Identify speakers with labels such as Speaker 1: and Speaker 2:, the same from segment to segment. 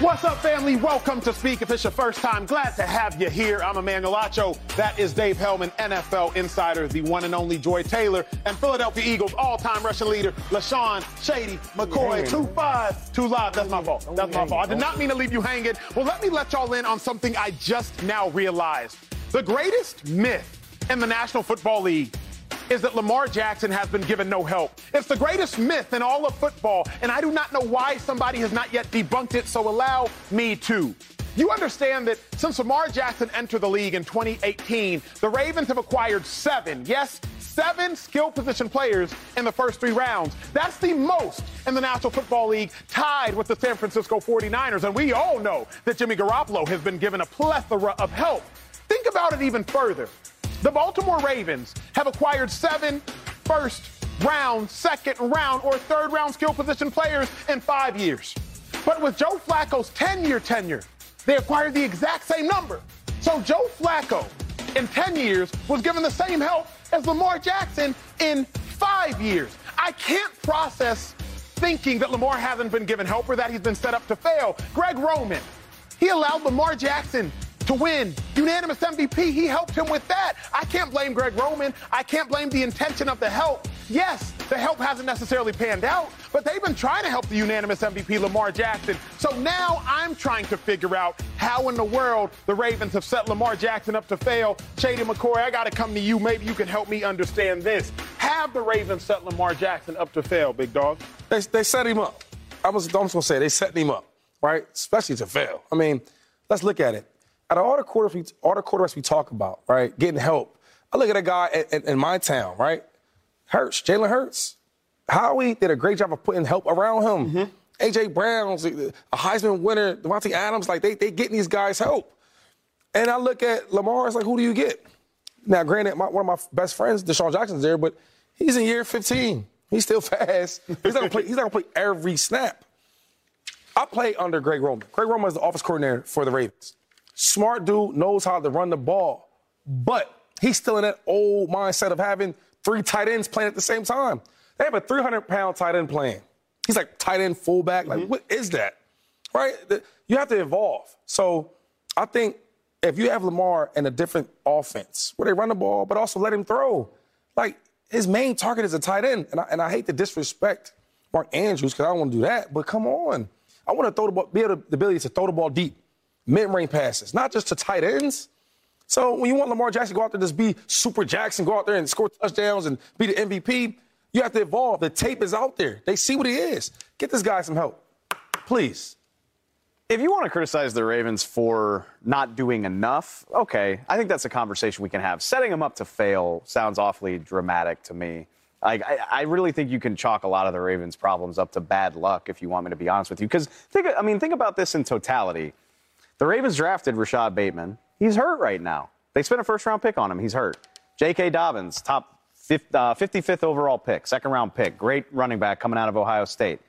Speaker 1: What's up, family? Welcome to Speak. If it's your first time, glad to have you here. I'm Emmanuel Acho. That is Dave Helman, NFL insider, the one and only Joy Taylor, and Philadelphia Eagles all-time rushing leader, LeSean Shady McCoy. Two five, two live. That's my fault. That's my fault. I did not mean to leave you hanging. Well, let me let y'all in on something I just now realized. The greatest myth in the National Football League is that Lamar Jackson has been given no help. It's the greatest myth in all of football, and I do not know why somebody has not yet debunked it, so allow me to. You understand that since Lamar Jackson entered the league in 2018, the Ravens have acquired seven, yes, seven skill position players in the first three rounds. That's the most in the National Football League, tied with the San Francisco 49ers. And we all know that Jimmy Garoppolo has been given a plethora of help. Think about it even further. The Baltimore Ravens have acquired seven first round, second round, or third round skill position players in five years. But with Joe Flacco's 10 year tenure, they acquired the exact same number. So Joe Flacco in 10 years was given the same help as Lamar Jackson in five years. I can't process thinking that Lamar hasn't been given help or that he's been set up to fail. Greg Roman, he allowed Lamar Jackson to win unanimous MVP. He helped him with that. I can't blame Greg Roman. I can't blame the intention of the help. Yes, the help hasn't necessarily panned out, but they've been trying to help the unanimous MVP Lamar Jackson. So now I'm trying to figure out how in the world the Ravens have set Lamar Jackson up to fail. Shady McCoy, I got to come to you. Maybe you can help me understand this. Have the Ravens set Lamar Jackson up to fail, big dog?
Speaker 2: They, they set him up. I was, I was going to say, they set him up, right? Especially to fail. I mean, let's look at it out of all the quarterbacks we, all the quarterbacks we talk about, right, getting help, I look at a guy in, in, in my town, right, Hurts, Jalen Hurts. Howie did a great job of putting help around him. Mm-hmm. AJ Brown's a Heisman winner, Davante Adams, like they they getting these guys help. And I look at Lamar, it's like, who do you get? Now, granted, my, one of my best friends, DeSean Jackson's there, but he's in year 15. He's still fast. He's not gonna play. He's not gonna play every snap. I play under Greg Roman. Greg Roman is the office coordinator for the Ravens. Smart dude knows how to run the ball, but he's still in that old mindset of having three tight ends playing at the same time. They have a 300 pound tight end playing. He's like tight end fullback. Like, mm-hmm. what is that? Right? You have to evolve. So I think if you have Lamar in a different offense where they run the ball, but also let him throw, like his main target is a tight end. And I, and I hate to disrespect Mark Andrews because I don't want to do that, but come on. I want to throw the ball, be able to, the ability to throw the ball deep mid-range passes, not just to tight ends. So when you want Lamar Jackson to go out there and just be Super Jackson, go out there and score touchdowns and be the MVP, you have to evolve. The tape is out there. They see what he is. Get this guy some help, please.
Speaker 3: If you want to criticize the Ravens for not doing enough, okay, I think that's a conversation we can have. Setting them up to fail sounds awfully dramatic to me. I, I, really think you can chalk a lot of the Ravens' problems up to bad luck, if you want me to be honest with you. Because think, I mean, think about this in totality. The Ravens drafted Rashod Bateman. He's hurt right now. They spent a first round pick on him. He's hurt. J.K. Dobbins, top 55th uh, overall pick, second round pick, great running back coming out of Ohio State.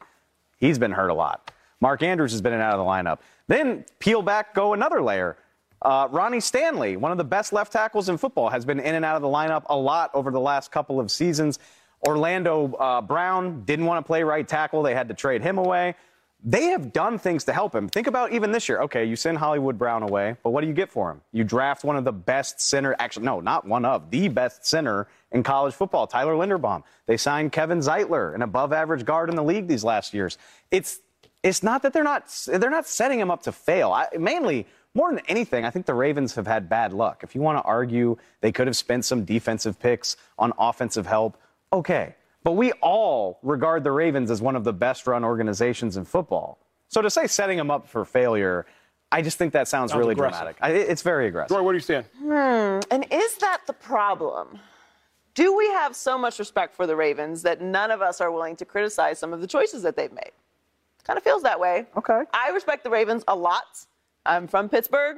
Speaker 3: He's been hurt a lot. Mark Andrews has been in and out of the lineup. Then peel back, go another layer. Uh, Ronnie Stanley, one of the best left tackles in football, has been in and out of the lineup a lot over the last couple of seasons. Orlando uh, Brown didn't want to play right tackle. They had to trade him away they have done things to help him. Think about even this year. Okay, you send Hollywood Brown away, but what do you get for him? You draft one of the best center, actually, no, not one of, the best center in college football, Tyler Linderbaum. They signed Kevin Zeitler, an above average guard in the league these last years. It's it's not that they're not they're not setting him up to fail. I, mainly, more than anything, I think the Ravens have had bad luck. If you want to argue they could have spent some defensive picks on offensive help, okay. But we all regard the Ravens as one of the best run organizations in football. So to say setting them up for failure, I just think that sounds, sounds really aggressive. dramatic. I, it's very aggressive.
Speaker 1: Roy, where do you stand?
Speaker 4: Hmm. And is that the problem? Do we have so much respect for the Ravens that none of us are willing to criticize some of the choices that they've made? Kind of feels that way.
Speaker 3: Okay.
Speaker 4: I respect the Ravens a lot. I'm from Pittsburgh.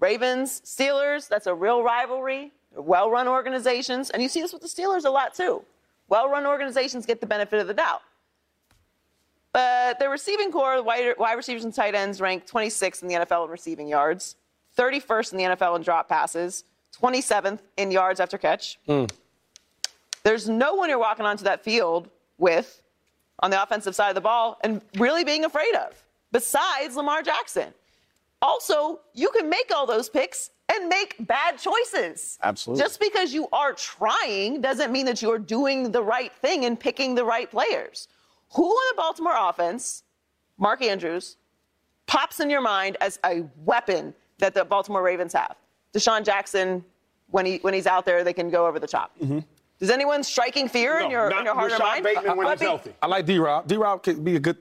Speaker 4: Ravens, Steelers, that's a real rivalry. Well run organizations. And you see this with the Steelers a lot too. Well run organizations get the benefit of the doubt. But the receiving core, wide, wide receivers and tight ends ranked 26th in the NFL in receiving yards, 31st in the NFL in drop passes, 27th in yards after catch. Mm. There's no one you're walking onto that field with on the offensive side of the ball and really being afraid of. besides Lamar Jackson. Also, you can make all those picks and make bad choices.
Speaker 3: Absolutely.
Speaker 4: Just because you are trying doesn't mean that you're doing the right thing and picking the right players. Who in the Baltimore offense, Mark Andrews, pops in your mind as a weapon that the Baltimore Ravens have? DeSean Jackson, when he when he's out there, they can go over the top.
Speaker 3: Mm-hmm.
Speaker 4: Does anyone striking fear in
Speaker 1: No,
Speaker 4: your in your heart or
Speaker 1: Rashod
Speaker 4: mind?
Speaker 1: Bateman when
Speaker 4: But
Speaker 1: he's
Speaker 4: be-
Speaker 1: healthy.
Speaker 2: I like D Rob. D Rob could be a good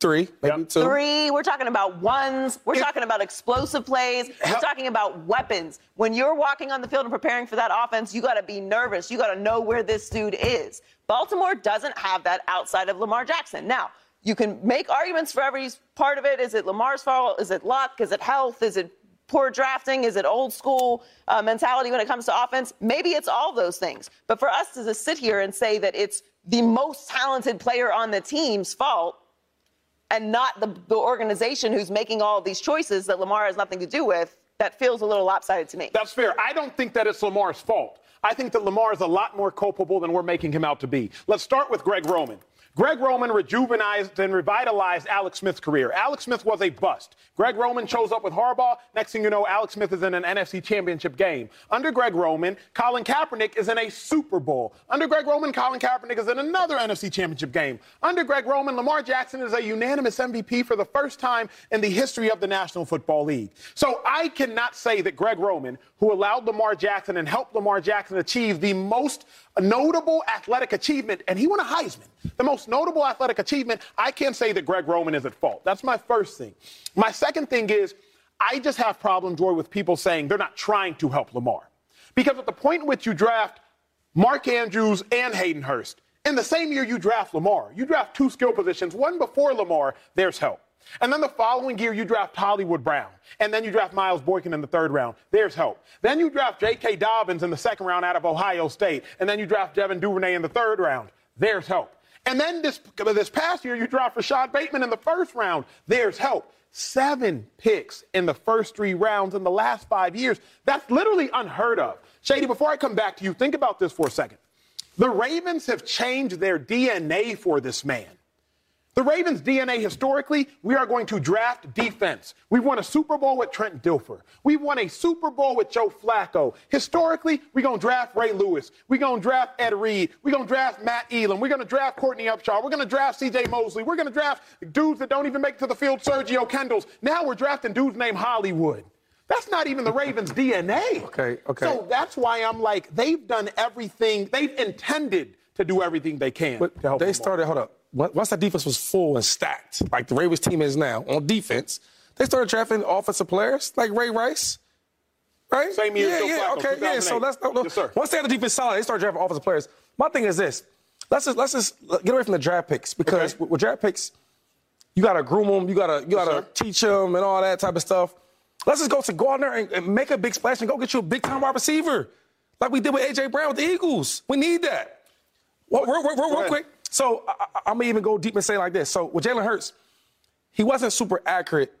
Speaker 2: three, maybe
Speaker 1: Yep.
Speaker 2: two.
Speaker 4: Three, we're talking about ones. We're
Speaker 1: If-
Speaker 4: talking about explosive plays. We're
Speaker 1: Hel-
Speaker 4: talking about weapons. When you're walking on the field and preparing for that offense, you got to be nervous. You got to know where this dude is. Baltimore doesn't have that outside of Lamar Jackson. Now, you can make arguments for every part of it. Is it Lamar's fault? Is it luck? Is it health? Is it poor drafting? Is it old school uh, mentality when it comes to offense? Maybe it's all those things. But for us to just sit here and say that it's the most talented player on the team's fault and not the, the organization who's making all these choices that Lamar has nothing to do with, that feels a little lopsided to me.
Speaker 1: That's fair. I don't think that it's Lamar's fault. I think that Lamar is a lot more culpable than we're making him out to be. Let's start with Greg Roman. Greg Roman rejuvenized and revitalized Alex Smith's career. Alex Smith was a bust. Greg Roman shows up with Harbaugh. Next thing you know, Alex Smith is in an NFC championship game. Under Greg Roman, Colin Kaepernick is in a Super Bowl. Under Greg Roman, Colin Kaepernick is in another NFC championship game. Under Greg Roman, Lamar Jackson is a unanimous MVP for the first time in the history of the National Football League. So I cannot say that Greg Roman, who allowed Lamar Jackson and helped Lamar Jackson achieve the most notable athletic achievement, and he won a Heisman, the most notable athletic achievement, I can't say that Greg Roman is at fault. That's my first thing. My second thing is, I just have problems, Joy, with people saying they're not trying to help Lamar. Because at the point in which you draft Mark Andrews and Hayden Hurst, in the same year you draft Lamar, you draft two skill positions, one before Lamar, there's help. And then the following year, you draft Hollywood Brown. And then you draft Miles Boykin in the third round. There's help. Then you draft J.K. Dobbins in the second round out of Ohio State. And then you draft Devin Duvernay in the third round. There's help. And then this, this past year, you draft Rashod Bateman in the first round. There's help. Seven picks in the first three rounds in the last five years. That's literally unheard of. Shady, before I come back to you, think about this for a second. The Ravens have changed their DNA for this man. The Ravens' DNA historically, we are going to draft defense. We've won a Super Bowl with Trent Dilfer. We've won a Super Bowl with Joe Flacco. Historically, we're going to draft Ray Lewis. We're going to draft Ed Reed. We're going to draft Matt Elam. We're going to draft Courtney Upshaw. We're going to draft CJ Mosley. We're going to draft dudes that don't even make it to the field, Sergio Kindles. Now we're drafting dudes named Hollywood. That's not even the Ravens' DNA.
Speaker 2: Okay, okay.
Speaker 1: So that's why I'm like, they've done everything, they've intended to do everything they can
Speaker 2: But they started, hold up. Once that defense was full and stacked, like the Ravens team is now on defense, they started drafting offensive players like Ray Rice. Right?
Speaker 1: Same year
Speaker 2: Yeah, yeah, okay, yeah. So
Speaker 1: 2008.
Speaker 2: that's no, no.
Speaker 1: Yes, sir.
Speaker 2: Once they had the defense solid, they started drafting offensive players. My thing is this: let's just let's just get away from the draft picks because
Speaker 1: Okay.
Speaker 2: with, draft picks, you gotta groom them, you gotta you gotta
Speaker 1: sir.
Speaker 2: teach them and all that type of stuff. Let's just go to go out there and, and make a big splash and go get you a big time wide receiver, like we did with AJ Brown with the Eagles. We need that. Well, real, real, real, real quick. So I, I'm gonna even go deep and say like this. So with Jalen Hurts, he wasn't super accurate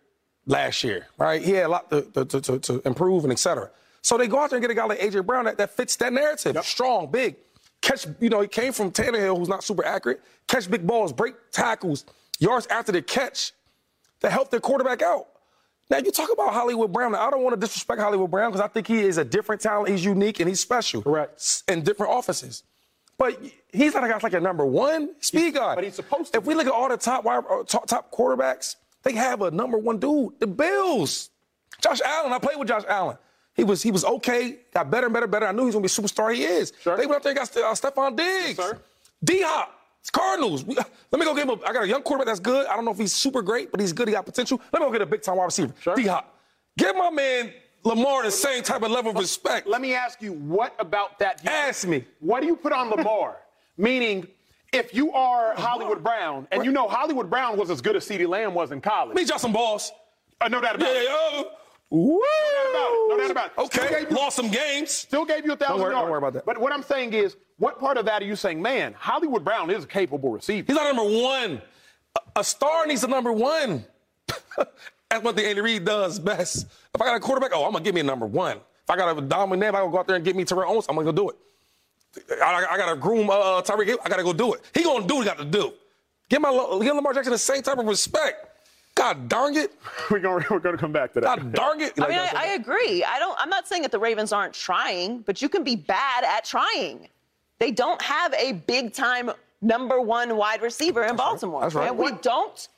Speaker 2: last year, right? He had a lot to, to, to, to, improve and et cetera. So they go out there and get a guy like AJ Brown that, that fits that narrative. Strong, big, catch. You know, he came from Tannehill, who's not super accurate. Catch big balls, break tackles, yards after the catch, to help their quarterback out. Now you talk about Hollywood Brown. Now, I don't want to disrespect Hollywood Brown because I think he is a different talent. He's unique and he's special.
Speaker 1: Correct.
Speaker 2: In different offices. But he's not a guy like a number one speed guy.
Speaker 1: but he's supposed to
Speaker 2: If we look at all the top wide, uh, top, top quarterbacks, they have a number one dude. The Bills. Josh Allen. I played with Josh Allen. He was he was okay. Got better and better and better. I knew he was gonna be a superstar. He is.
Speaker 1: Sure.
Speaker 2: They went up there and got uh, Stefon Diggs.
Speaker 1: sir.
Speaker 2: D Hop. It's Cardinals. We- let me go get him. A, I got a young quarterback that's good. I don't know if he's super great, but he's good. He got potential. Let me go get a big time wide receiver.
Speaker 1: Sure.
Speaker 2: D Hop. Give my man Lamar the same type of level of respect.
Speaker 1: Let me ask you, what about that? you-
Speaker 2: Ask me.
Speaker 1: What do you put on Lamar? Meaning, if you are Hollywood Brown, and you know Hollywood Brown was as good as CeeDee Lamb was in college.
Speaker 2: Me drop some balls.
Speaker 1: Uh, no doubt about
Speaker 2: Yeah,
Speaker 1: it.
Speaker 2: yeah, yeah. Woo!
Speaker 1: No doubt about it. No doubt about it.
Speaker 2: Okay,
Speaker 1: you-
Speaker 2: lost some games.
Speaker 1: Still gave you a thousand yards.
Speaker 2: don't worry about that.
Speaker 1: But what I'm saying is, what part of that are you saying, man, Hollywood Brown is a capable receiver?
Speaker 2: He's not number one. A, a star needs a number one. That's one thing Andy Reid does best. If I got a quarterback, oh, I'm gonna give me a number one. If I got a dominant, if I gotta go out there and get me Terrell Owens, I'm gonna go do it. I, I gotta groom uh, Tyreek Hill, I gotta go do it. He gonna do what he got to do. Give my give Lamar Jackson the same type of respect. God darn it.
Speaker 1: We're going we're going to come back to that.
Speaker 2: God darn it.
Speaker 4: I mean, I, I agree. I don't. I'm not saying that the Ravens aren't trying, but you can be bad at trying. They don't have a big time number one wide receiver in Baltimore.
Speaker 2: That's right.
Speaker 4: And we don't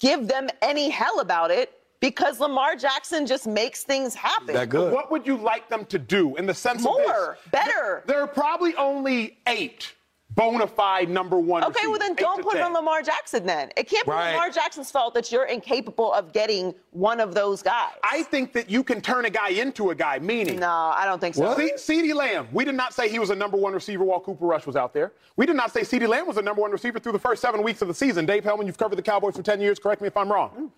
Speaker 4: give them any hell about it because Lamar Jackson just makes things happen.
Speaker 2: that good.
Speaker 1: What would you like them to do in the sense
Speaker 4: More,
Speaker 1: of this?
Speaker 4: better.
Speaker 1: There are probably only eight bona fide number one.
Speaker 4: Okay, well then don't
Speaker 1: to
Speaker 4: put it on Lamar Jackson then. It can't be
Speaker 2: Right.
Speaker 4: Lamar Jackson's fault that you're incapable of getting one of those guys.
Speaker 1: I think that you can turn a guy into a guy, meaning.
Speaker 4: no, I don't think so.
Speaker 1: C- CeeDee Lamb, we did not say he was a number one receiver while Cooper Rush was out there. We did not say CeeDee Lamb was a number one receiver through the first seven weeks of the season. Dave Helman, you've covered the Cowboys for 10 years. Correct me if I'm wrong. Mm.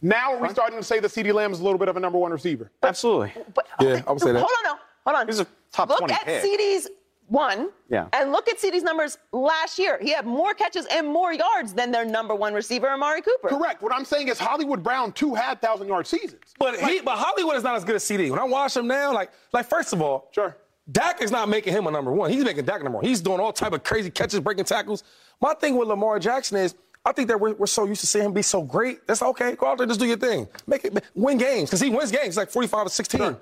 Speaker 1: Now are we starting to say that CeeDee Lamb is a little bit of a number one receiver?
Speaker 3: Absolutely.
Speaker 4: But,
Speaker 2: Yeah, I would say that.
Speaker 4: Hold on, no, hold on.
Speaker 3: He's a top
Speaker 4: look
Speaker 3: 20
Speaker 4: at
Speaker 3: pick.
Speaker 4: CeeDee's one.
Speaker 3: Yeah.
Speaker 4: And look at CeeDee's numbers last year. He had more catches and more yards than their number one receiver, Amari Cooper.
Speaker 1: Correct. What I'm saying is Hollywood Brown, two had 1,000 yard seasons.
Speaker 2: But he, but Hollywood is not as good as CeeDee. When I watch him now, like, like first of all,
Speaker 1: Sure.
Speaker 2: Dak is not making him a number one. He's making Dak number one. He's doing all type of crazy catches, breaking tackles. My thing with Lamar Jackson is, I think that we're, we're so used to seeing him be so great. That's okay. Go out there, just do your thing. Make it win games because he wins games He's like 45 to 16.
Speaker 1: Sure.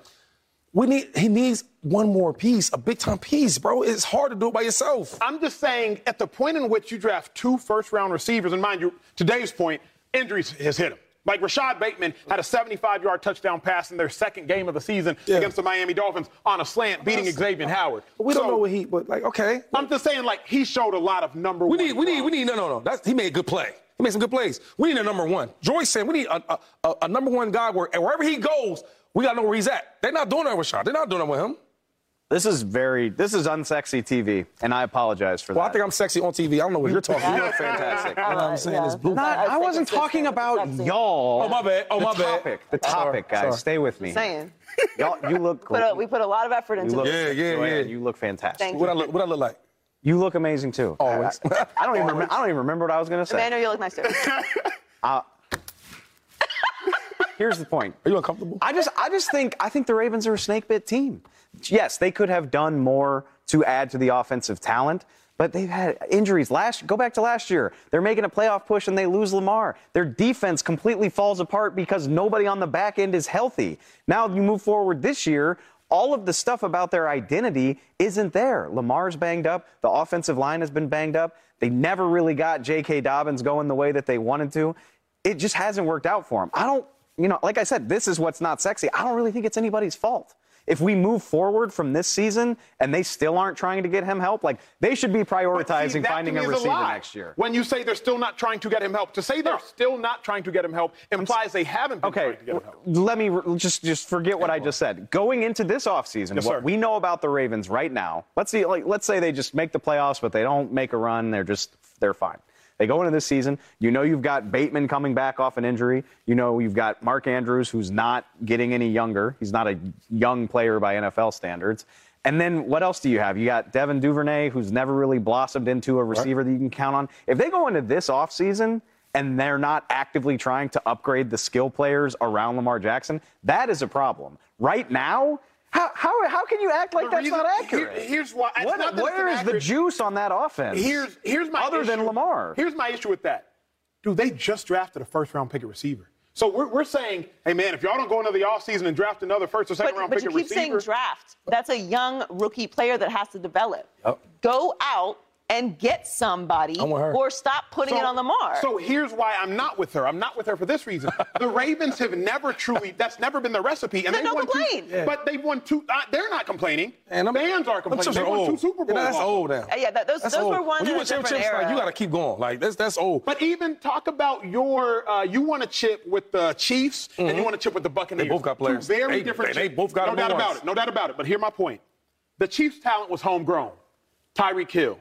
Speaker 2: We need he needs one more piece, a big time piece, bro. It's hard to do it by yourself.
Speaker 1: I'm just saying, at the point in which you draft two first round receivers, and mind you, to Dave's point, injuries has hit him. Like Rashod Bateman had a 75 yard touchdown pass in their second game of the season
Speaker 2: Yeah.
Speaker 1: against the Miami Dolphins on a slant, beating Xavier Howard.
Speaker 2: We don't know what he, but like, okay.
Speaker 1: I'm just saying, like, he showed a lot of number one.
Speaker 2: We need, we need, we need, no, no, no. That's, he made a good play. He made some good plays. We need a number one. Joyce said we need a, a, a, a number one guy where wherever he goes, we gotta know where he's at. They're not doing that with Rashod. They're not doing it with him.
Speaker 3: This is very, this is unsexy TV, and I apologize for that.
Speaker 2: Well, I think I'm sexy on TV. I don't know what you're talking about.
Speaker 3: you
Speaker 2: about.
Speaker 3: look fantastic.
Speaker 2: You know what I'm saying? It's blue.
Speaker 3: Not, I wasn't talking about y'all.
Speaker 2: Oh, my bad. Oh,
Speaker 3: the
Speaker 2: my bad.
Speaker 3: topic, The topic,
Speaker 2: Sorry,
Speaker 3: guys.
Speaker 2: sorry.
Speaker 3: Stay with me.
Speaker 4: Saying.
Speaker 3: Y'all, you look
Speaker 4: Put
Speaker 3: great.
Speaker 4: a, we put a lot of effort into
Speaker 3: look,
Speaker 4: this.
Speaker 2: Yeah, yeah, yeah.
Speaker 3: You look fantastic.
Speaker 4: Thank
Speaker 2: What I look, what I look like?
Speaker 3: You look amazing too.
Speaker 2: Always.
Speaker 3: I, I- I don't even. Remember, I don't even remember what I was going to say.
Speaker 4: Emmanuel, you look nice too.
Speaker 3: Here's the point.
Speaker 2: Are you uncomfortable?
Speaker 3: I just, I just think, I think the Ravens are a snake bit team. Yes, they could have done more to add to the offensive talent, but they've had injuries. Last, go back to last year. They're making a playoff push and they lose Lamar. Their defense completely falls apart because nobody on the back end is healthy. Now you move forward this year. All of the stuff about their identity isn't there. Lamar's banged up. The offensive line has been banged up. They never really got J.K. Dobbins going the way that they wanted to. It just hasn't worked out for them. I don't, you know, like I said, this is what's not sexy. I don't really think it's anybody's fault. If we move forward from this season and they still aren't trying to get him help, like they should be
Speaker 1: But see,
Speaker 3: prioritizing finding a receiver
Speaker 1: lie.
Speaker 3: next year.
Speaker 1: When you say they're still not trying to get him help, to say they're still not trying to get him help implies they haven't been
Speaker 3: Okay,
Speaker 1: trying to get him help.
Speaker 3: let me re- just just forget what I just said. Going into this offseason,
Speaker 1: Yes,
Speaker 3: what
Speaker 1: sir.
Speaker 3: we know about the Ravens right now, let's see, like let's say they just make the playoffs, but they don't make a run, they're just they're fine. They go into this season, you know you've got Bateman coming back off an injury. You know you've got Mark Andrews, who's not getting any younger. He's not a young player by NFL standards. And then what else do you have? You got Devin Duvernay, who's never really blossomed into a receiver that you can count on. If they go into this offseason and they're not actively trying to upgrade the skill players around Lamar Jackson, that is a problem. Right now, how, how, how can you act like
Speaker 1: The
Speaker 3: that's
Speaker 1: reason-
Speaker 3: not
Speaker 1: here-
Speaker 3: accurate?
Speaker 1: here's why. it's
Speaker 3: What-
Speaker 1: not that it's
Speaker 3: where is the juice on that offense?
Speaker 1: Here's here's my issue.
Speaker 3: other than Lamar.
Speaker 1: Here's my issue with that. Dude, they just drafted a first round pick at receiver. So we're, we're saying, hey man, if y'all don't go into the offseason and draft another first or second
Speaker 4: But,
Speaker 1: round
Speaker 4: but
Speaker 1: pick
Speaker 4: you
Speaker 1: at
Speaker 4: keep
Speaker 1: receiver,
Speaker 4: saying draft. That's a young rookie player that has to develop.
Speaker 2: Yep.
Speaker 4: Go out and get somebody,
Speaker 2: I'm with her.
Speaker 4: or stop putting it on Lamar.
Speaker 1: So here's why I'm not with her. I'm not with her for this reason. the Ravens have never truly. That's never been the recipe. And
Speaker 4: Then
Speaker 1: they
Speaker 4: don't
Speaker 1: won
Speaker 4: complain.
Speaker 1: two. But they've won two. Uh, they're not complaining.
Speaker 2: And I'm-
Speaker 1: Fans are
Speaker 2: them
Speaker 1: complaining.
Speaker 2: chips
Speaker 1: They
Speaker 2: are
Speaker 1: won two
Speaker 2: old.
Speaker 1: Super
Speaker 2: Yeah,
Speaker 1: Bowls.
Speaker 2: that's old now.
Speaker 4: Uh, yeah, that- those- those
Speaker 2: old.
Speaker 4: were won
Speaker 2: When you win championships,
Speaker 4: different
Speaker 2: like, you got to keep going. Like that's that's old.
Speaker 1: But even talk about your. Uh, you want to chip with the Chiefs and you want to chip with the Buccaneers.
Speaker 2: They both got players.
Speaker 1: Two
Speaker 2: players.
Speaker 1: very
Speaker 2: They-
Speaker 1: different.
Speaker 2: they- they both got
Speaker 1: No
Speaker 2: number
Speaker 1: doubt about it. No doubt about it. But hear my point. The Chiefs' talent was homegrown. Tyreek Hill,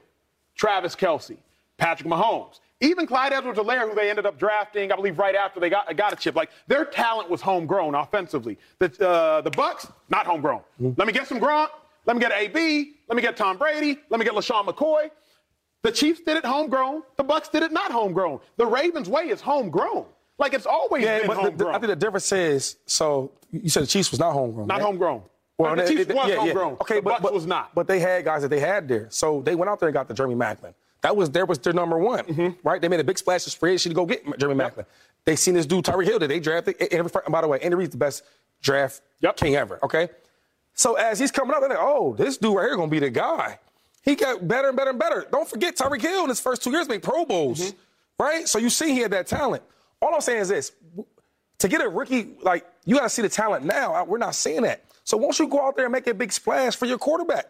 Speaker 1: Travis Kelce, Patrick Mahomes. Even Clyde Edwards-Helaire, who they ended up drafting, I believe, right after they got, got a chip. Like their talent was homegrown offensively. The uh, the Bucs not homegrown. Let me get some Gronk. Let me get AB. Let me get Tom Brady. Let me get LeSean McCoy. The Chiefs did it homegrown. The Bucs did it not homegrown. The Ravens' way is homegrown. Like it's always
Speaker 2: yeah,
Speaker 1: been
Speaker 2: but the,
Speaker 1: homegrown.
Speaker 2: I think the difference is so you said the Chiefs was not homegrown.
Speaker 1: not
Speaker 2: right?
Speaker 1: homegrown.
Speaker 2: Well,
Speaker 1: the
Speaker 2: it-
Speaker 1: Chiefs
Speaker 2: it-
Speaker 1: was
Speaker 2: yeah, yeah.
Speaker 1: homegrown.
Speaker 2: Okay,
Speaker 1: the
Speaker 2: but, but
Speaker 1: was not.
Speaker 2: But they had guys that they had there, so they went out there and got the Jeremy Maclin. That was there was their number one,
Speaker 1: Mm-hmm.
Speaker 2: right? They made a big splash of free agency to go get Jeremy Maclin. They seen this dude Tyreek Hill that they drafted. And, and by the way, Andy Reid's the best draft
Speaker 1: Yep.
Speaker 2: king ever. Okay, so as he's coming up, they're like, oh, this dude right here gonna be the guy. He got better and better and better. Don't forget Tyreek Hill in his first two years made Pro Bowls,
Speaker 1: Mm-hmm.
Speaker 2: right? So you see he had that talent. All I'm saying is this: to get a rookie, like you got to see the talent now. We're not seeing that. So once you go out there and make a big splash for your quarterback,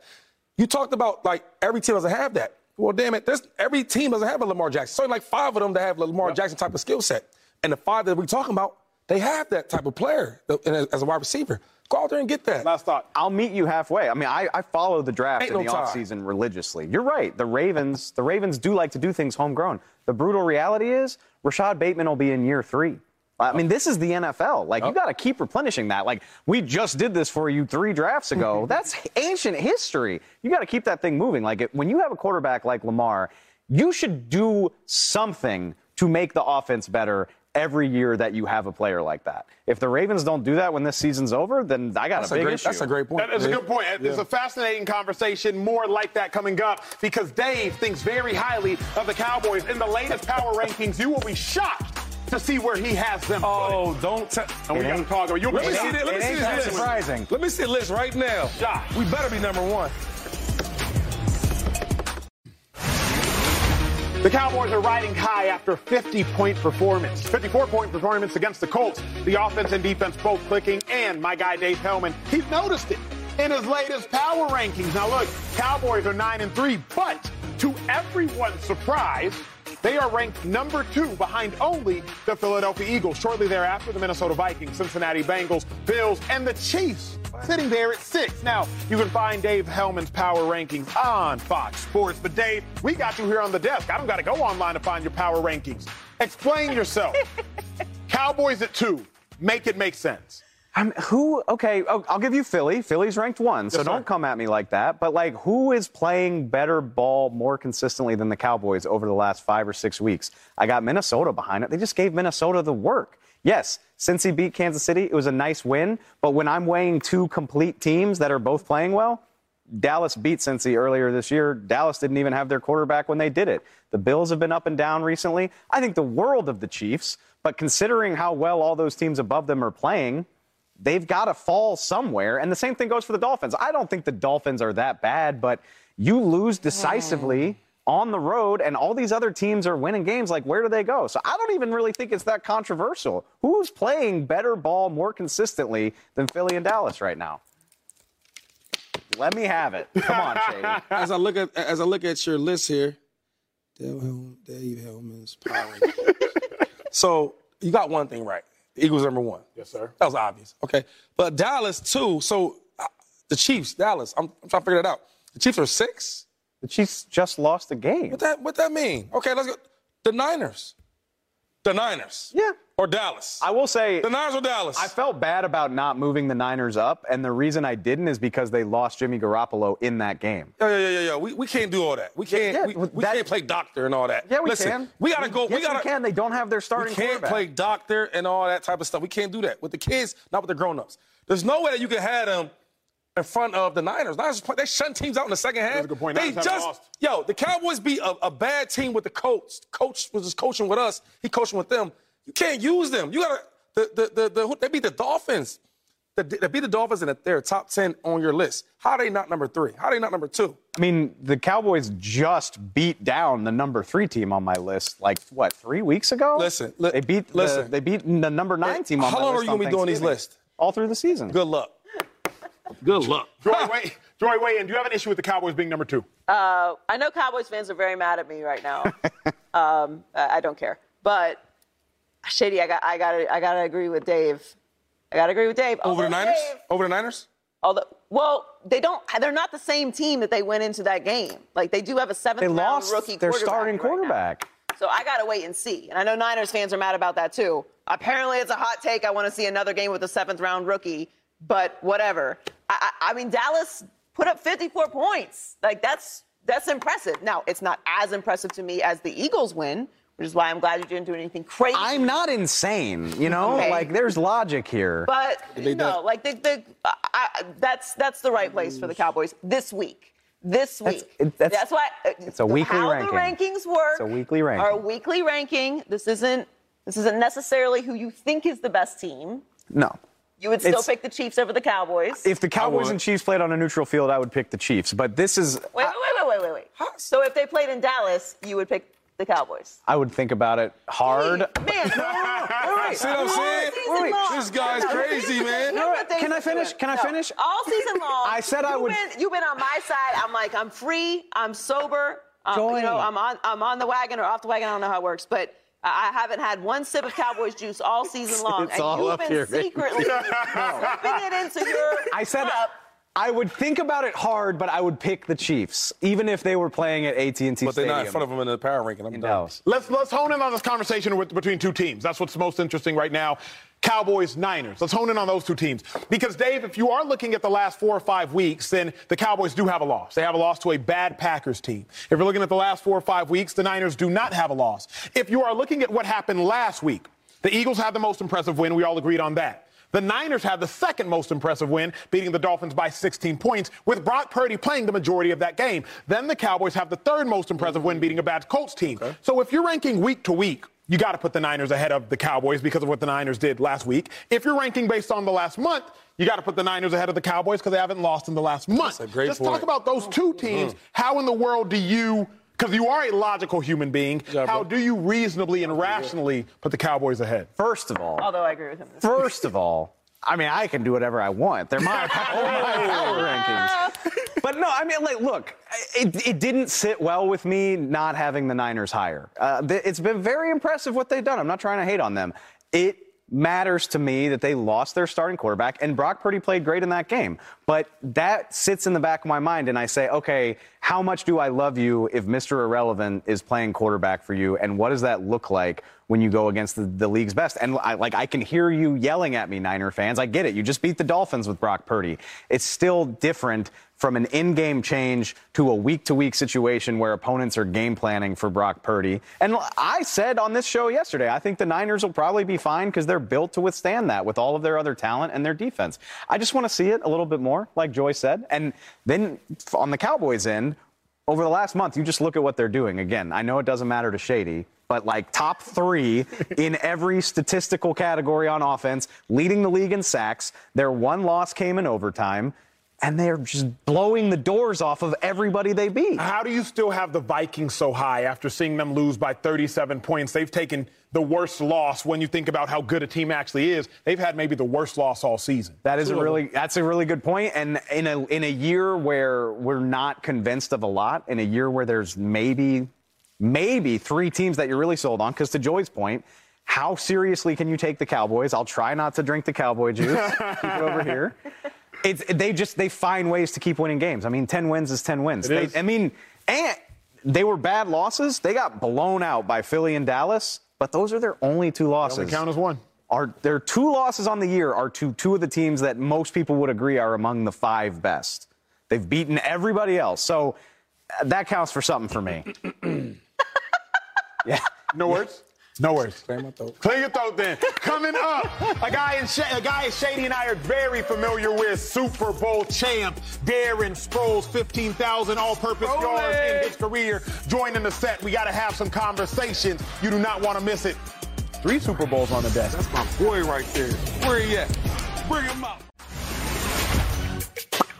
Speaker 2: you talked about like every team doesn't have that. Well, damn it, there's, every team doesn't have a Lamar Jackson. So like five of them that have a Lamar Jackson type of skill set, and the five that we're talking about, they have that type of player as a wide receiver. Go out there and get that.
Speaker 1: Last thought.
Speaker 3: I'll meet you halfway. I mean, I, I follow the draft
Speaker 2: Ain't
Speaker 3: in
Speaker 2: no
Speaker 3: the offseason religiously. You're right. The Ravens, the Ravens do like to do things homegrown. The brutal reality is Rashod Bateman will be in year three. I mean, oh. this is the NFL. Like, you oh. got to keep replenishing that. Like, we just did this for you three drafts ago. That's ancient history. You got to keep that thing moving. Like, when you have a quarterback like Lamar, you should do something to make the offense better every year that you have a player like that. If the Ravens don't do that when this season's over, then I got
Speaker 2: That's
Speaker 3: a
Speaker 2: a
Speaker 3: big
Speaker 2: great.
Speaker 3: issue.
Speaker 2: That's a great point.
Speaker 1: That is a
Speaker 2: Dave.
Speaker 1: good point. It's a fascinating conversation. More like that coming up because Dave thinks very highly of the Cowboys. In the latest power rankings, you will be shocked to see where he has them.
Speaker 2: Oh, don't tell.
Speaker 1: and we got to talk about. You'll
Speaker 2: Let me see that. Let me see this list.
Speaker 3: surprising.
Speaker 2: Let me see the list right now. We better be number one.
Speaker 1: The Cowboys are riding high after 50-point performance. 54-point performance against the Colts. The offense and defense both clicking, and my guy Dave Helman, he's noticed it in his latest power rankings. Now look, Cowboys are 9 and 3, but to everyone's surprise, they are ranked number two behind only the Philadelphia Eagles. Shortly thereafter, the Minnesota Vikings, Cincinnati Bengals, Bills, and the Chiefs sitting there at six. Now, you can find Dave Helman's power rankings on Fox Sports. But Dave, we got you here on the desk. I don't got to go online to find your power rankings. Explain yourself. Cowboys at two. Make it make sense.
Speaker 3: I'm, who? Okay, oh, I'll give you Philly. Philly's ranked one, so
Speaker 1: Yes,
Speaker 3: don't come at me like that. But like, who is playing better ball more consistently than the Cowboys over the last five or six weeks? I got Minnesota behind it. They just gave Minnesota the work. Yes, since he beat Kansas City, it was a nice win. But when I'm weighing two complete teams that are both playing well, Dallas beat Cincy earlier this year. Dallas didn't even have their quarterback when they did it. The Bills have been up and down recently. I think the world of the Chiefs, but considering how well all those teams above them are playing, they've got to fall somewhere. And the same thing goes for the Dolphins. I don't think the Dolphins are that bad, but you lose decisively on the road, and all these other teams are winning games. Like, where do they go? So I don't even really think it's that controversial. Who's playing better ball more consistently than Philly and Dallas right now? Let me have it. Come on, Shady.
Speaker 2: as I look at as I look at your list here, Dave, Hell, Dave Helman's power. so you got one thing right. The Eagles number one.
Speaker 1: Yes, sir.
Speaker 2: That was obvious. Okay, but Dallas too. So uh, the Chiefs, Dallas. I'm, I'm trying to figure that out. The Chiefs are six.
Speaker 3: The Chiefs just lost the game.
Speaker 2: What that what that mean? Okay, let's go. The Niners. The Niners.
Speaker 3: Yeah.
Speaker 2: Or Dallas.
Speaker 3: I will say
Speaker 2: the Niners or Dallas.
Speaker 3: I felt bad about not moving the Niners up, and the reason I didn't is because they lost Jimmy Garoppolo in that game.
Speaker 2: Yeah, yeah, yeah, yeah, yeah. We, we can't do all that. We can't.
Speaker 3: yeah,
Speaker 2: we we
Speaker 3: that-
Speaker 2: can't play doctor and all that.
Speaker 3: Yeah, we
Speaker 2: Listen,
Speaker 3: can.
Speaker 2: We gotta go.
Speaker 3: Yes,
Speaker 2: we gotta.
Speaker 3: can. They don't have their starting.
Speaker 2: We
Speaker 3: can't
Speaker 2: play doctor and all that type of stuff. We can't do that with the kids, not with the grown-ups. There's no way that you can have them in front of the Niners. Niners play- they shut teams out in the second half.
Speaker 1: That's a good point.
Speaker 2: They
Speaker 1: Niners haven't
Speaker 2: just
Speaker 1: lost.
Speaker 2: yo, the Cowboys beat a, a bad team with the coach. Coach was just coaching with us. He coaching with them. You can't use them. You gotta the the the, the they beat the Dolphins. The, they beat the Dolphins and they're top ten on your list. How are they not number three? How are they not number two?
Speaker 3: I mean, the Cowboys just beat down the number three team on my list, like what, three weeks ago?
Speaker 2: Listen, li-
Speaker 3: they beat. the-
Speaker 2: listen.
Speaker 3: they beat the number nine team on my list.
Speaker 2: How long
Speaker 3: list
Speaker 2: are you gonna be doing these lists?
Speaker 3: All through the season.
Speaker 2: Good luck. Good luck.
Speaker 1: Joy, wait, Joy, weigh in. Do you have an issue with the Cowboys being number two?
Speaker 4: I know Cowboys fans are very mad at me right now. um, I I don't care, but Shady, I got, I got, to I got to agree with Dave. I got to agree with Dave.
Speaker 2: Over the Niners?
Speaker 4: Dave-
Speaker 2: Over the Niners?
Speaker 4: although, well, they don't. They're not the same team that they went into that game. Like they do have a seventh
Speaker 3: They
Speaker 4: round
Speaker 3: lost
Speaker 4: rookie
Speaker 3: their
Speaker 4: quarterback
Speaker 3: starting
Speaker 4: right now.
Speaker 3: quarterback.
Speaker 4: So I got to wait and see. And I know Niners fans are mad about that too. Apparently, it's a hot take. I want to see another game with a seventh round rookie, but whatever. I, I, I mean, Dallas put up 54 points. Like that's that's impressive. Now, it's not as impressive to me as the Eagles win, which is why I'm glad you didn't do anything crazy.
Speaker 3: I'm not insane, you know.
Speaker 4: Okay.
Speaker 3: Like there's logic here.
Speaker 4: But
Speaker 2: They
Speaker 4: no,
Speaker 2: done-
Speaker 4: like the, the I, I, that's that's the right place for the Cowboys this week. This week.
Speaker 3: it- that's-
Speaker 4: why uh,
Speaker 3: it's a weekly
Speaker 4: how
Speaker 3: ranking.
Speaker 4: the rankings work.
Speaker 3: It's a weekly ranking.
Speaker 4: Our weekly ranking. This isn't This isn't necessarily who you think is the best team.
Speaker 3: No.
Speaker 4: You would still
Speaker 3: It's-
Speaker 4: pick the Chiefs over the Cowboys.
Speaker 3: If the Cowboys and Chiefs played on a neutral field, I would pick the Chiefs. But this is,
Speaker 4: wait, wait, wait, wait, wait, wait, wait. So if they played in Dallas, you would pick the Cowboys.
Speaker 3: I would think about it hard.
Speaker 4: Man, no, no, no, no.
Speaker 2: See what I'm saying?
Speaker 4: season
Speaker 3: Wait,
Speaker 2: this guy's
Speaker 4: No,
Speaker 2: crazy, man.
Speaker 4: the
Speaker 3: All right,
Speaker 4: thing
Speaker 3: can I finish? Can I
Speaker 4: No,
Speaker 3: finish?
Speaker 4: All season long.
Speaker 3: I said I
Speaker 4: you've
Speaker 3: would-
Speaker 4: Been, you've been on my side. I'm like, I'm free. I'm sober. Um,
Speaker 3: Joy.
Speaker 4: you know, I'm on. I'm on the wagon or off the wagon. I don't know how it works, but. I I haven't had one sip of Cowboys juice all season long,
Speaker 3: It's
Speaker 4: and
Speaker 3: all
Speaker 4: you've
Speaker 3: up
Speaker 4: been
Speaker 3: here, baby.
Speaker 4: secretly slipping it into your
Speaker 3: I said
Speaker 4: cup.
Speaker 3: I would think about it hard, but I would pick the Chiefs, even if they were playing at AT&T Stadium.
Speaker 2: But they're
Speaker 3: Stadium
Speaker 2: not in front of them in the power ranking. I'm
Speaker 3: in
Speaker 2: done.
Speaker 3: Dallas.
Speaker 1: Let's let's hone in on this conversation with, between two teams. That's what's most interesting right now. Cowboys, Niners. Let's hone in on those two teams. Because, Dave, if you are looking at the last four or five weeks, then the Cowboys do have a loss. They have a loss to a bad Packers team. If you're looking at the last four or five weeks, the Niners do not have a loss. If you are looking at what happened last week, the Eagles had the most impressive win. We all agreed on that. The Niners had the second most impressive win, beating the Dolphins by 16 points, with Brock Purdy playing the majority of that game. Then the Cowboys have the third most impressive win, beating a bad Colts team. So if you're ranking week to week, you got to put the Niners ahead of the Cowboys because of what the Niners did last week. If you're ranking based on the last month, you got to put the Niners ahead of the Cowboys because they haven't lost in the last month.
Speaker 2: That's a great
Speaker 1: Just
Speaker 2: point.
Speaker 1: talk about those two teams. Mm-hmm. How in the world do you, because you are a logical human being,
Speaker 2: job,
Speaker 1: how do you reasonably and rationally put the Cowboys ahead?
Speaker 3: First of all,
Speaker 4: Although I agree with him.
Speaker 3: first of all, I mean, I can do whatever I want. They're my, power, my power rankings. But no, I mean, like, look, it, it didn't sit well with me not having the Niners higher. Uh, th- it's been very impressive what they've done. I'm not trying to hate on them. It matters to me that they lost their starting quarterback, and Brock Purdy played great in that game. But that sits in the back of my mind, and I say, okay, how much do I love you if Mr. Irrelevant is playing quarterback for you, and what does that look like when you go against the, the league's best? And I, like, I can hear you yelling at me, Niner fans. I get it. You just beat the Dolphins with Brock Purdy. It's still different from an in-game change to a week-to-week situation where opponents are game planning for Brock Purdy. And I said on this show yesterday, I think the Niners will probably be fine because they're built to withstand that with all of their other talent and their defense. I just want to see it a little bit more, like Joy said. And then on the Cowboys end, over the last month, you just look at what they're doing. Again, I know it doesn't matter to Shady, but like top three in every statistical category on offense, leading the league in sacks. Their one loss came in overtime, and they're just blowing the doors off of everybody they beat.
Speaker 1: How do you still have the Vikings so high after seeing them lose by 37 points? They've taken the worst loss when you think about how good a team actually is. They've had maybe the worst loss all season.
Speaker 3: That is a really that's a really good point. And in a in a year where we're not convinced of a lot, in a year where there's maybe maybe three teams that you're really sold on, because to Joy's point, how seriously can you take the Cowboys? I'll try not to drink the Cowboy juice. keep it over here. It's they just they find ways to keep winning games. I mean, ten wins is ten wins. They-
Speaker 1: is.
Speaker 3: I mean, and they were bad losses. They got blown out by Philly and Dallas, but those are their only two losses
Speaker 1: Only count as one.
Speaker 3: are their two losses on the year are to two of the teams that most people would agree are among the five best. They've beaten everybody else, so uh, that counts for something for me. yeah.
Speaker 1: No words? No worries.
Speaker 2: Clear my throat.
Speaker 1: Clear your throat then. Coming up, a guy in Sha- a guy Shady and I are very familiar with Super Bowl champ Darren Sproles, 15,000 all-purpose yards in his career. Joining the set, we got to have some conversations. You do not want to miss it. Three Super Bowls on the desk.
Speaker 2: That's my boy right there. Where he at? Bring him up.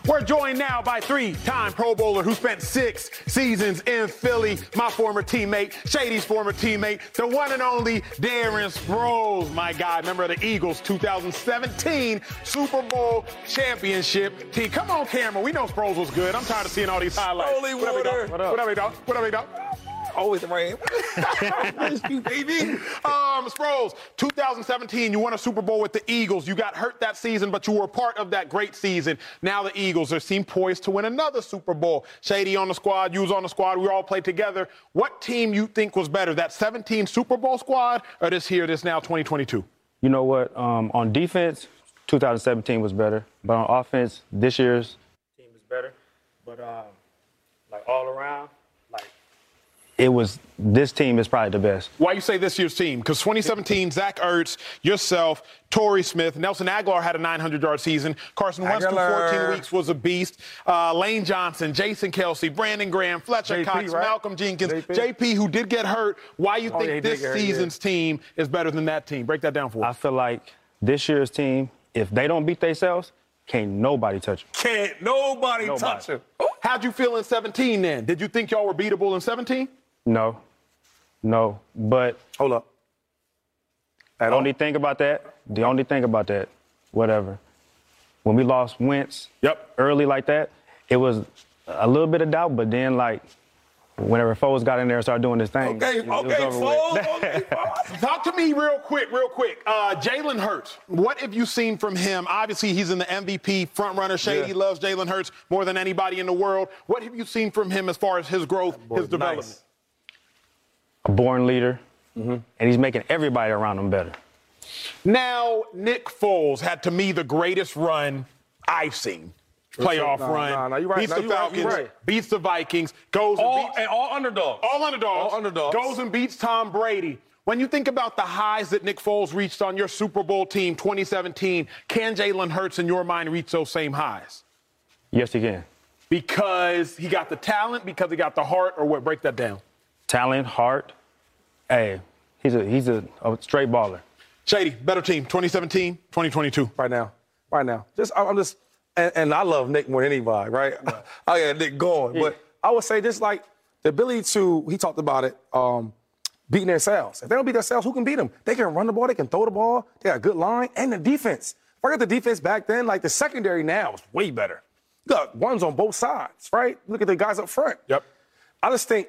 Speaker 1: We're joined now by three-time Pro Bowler who spent six seasons in Philly, my former teammate, Shady's former teammate, the one and only Darren Sproles, my guy, member of the Eagles 2017 Super Bowl championship team. Come on, camera. We know Sproles was good. I'm tired of seeing all these highlights.
Speaker 2: Holy
Speaker 1: What up,
Speaker 2: water.
Speaker 1: dog? What up? What up? What up?
Speaker 2: Always. Miss you, baby.
Speaker 1: Um, Sproles, 2017, you won a Super Bowl with the Eagles. You got hurt that season, but you were part of that great season. Now the Eagles are seem poised to win another Super Bowl. Shady on the squad, you was on the squad. We all played together. What team you think was better, that 17 Super Bowl squad or this here, this now 2022?
Speaker 5: You know what? Um, on defense, 2017 was better, but on offense, this year's team is better. But um, like all around, it was this team is probably the best.
Speaker 1: Why you say this year's team? Because 2017, Zach Ertz, yourself, Torrey Smith, Nelson Agholor had a 900-yard season. Carson Wentz through
Speaker 2: Agholor.
Speaker 1: 14 weeks was a beast. Uh, Lane Johnson, Jason Kelce, Brandon Graham, Fletcher
Speaker 2: JP,
Speaker 1: Cox,
Speaker 2: right?
Speaker 1: Malcolm Jenkins,
Speaker 2: JP.
Speaker 1: JP. who did get hurt. Why you
Speaker 2: Oh,
Speaker 1: think
Speaker 2: yeah, he did
Speaker 1: this
Speaker 2: get hurt, yeah.
Speaker 1: season's team is better than that team? Break that down for us.
Speaker 5: I feel like this year's team, if they don't beat themselves, can't nobody touch them.
Speaker 2: Can't nobody,
Speaker 5: Nobody.
Speaker 2: touch them.
Speaker 1: How'd you feel in 17 then? Did you think y'all were beatable in 17?
Speaker 5: No, no. But
Speaker 2: Hold up. At
Speaker 5: the
Speaker 2: all.
Speaker 5: only thing about that, the only thing about that, whatever, when we lost Wentz
Speaker 1: Yep.
Speaker 5: early like that, it was a little bit of doubt, but then like whenever Foles got in there and started doing his thing,
Speaker 2: Okay,
Speaker 5: it, it was
Speaker 2: okay,
Speaker 5: over with.
Speaker 2: Foles. Okay, Foles.
Speaker 1: Talk to me real quick, real quick. Uh, Jalen Hurts, what have you seen from him? Obviously, he's in the MVP front runner. Shady
Speaker 2: Yeah.
Speaker 1: loves Jalen Hurts more than anybody in the world. What have you seen from him as far as his growth, his development?
Speaker 2: Nice.
Speaker 5: A born leader,
Speaker 2: Mm-hmm.
Speaker 5: and he's making everybody around him better.
Speaker 1: Now, Nick Foles had to me the greatest run I've seen. Playoff
Speaker 2: Nah,
Speaker 1: run.
Speaker 2: nah, nah, you right.
Speaker 1: Beats
Speaker 2: Nah,
Speaker 1: the
Speaker 2: you right,
Speaker 1: Falcons,
Speaker 2: you right.
Speaker 1: beats the Vikings, goes and
Speaker 2: All,
Speaker 1: beats
Speaker 2: and all underdogs.
Speaker 1: all underdogs.
Speaker 2: All underdogs.
Speaker 1: Goes and beats Tom Brady. When you think about the highs that Nick Foles reached on your Super Bowl team 2017, can Jalen Hurts in your mind reach those same highs?
Speaker 5: Yes, he can.
Speaker 1: Because he got the talent, because he got the heart, or what? Break that down.
Speaker 5: Talent, heart. Hey, he's a he's a, a straight baller.
Speaker 1: Shady, better team 2017, 2022.
Speaker 2: right now, right now. Just I'm I'm just, and, and I love Nick more than anybody, right? I got Nick going, but I would say just like the ability to, he talked about it, um, beating themselves. If they don't beat themselves, who can beat them? They can run the ball, they can throw the ball, they got a good line, and the defense. If I got the defense back then, like the secondary now is way better. You got ones on both sides, right? Look at the guys up front.
Speaker 1: Yep.
Speaker 2: I just think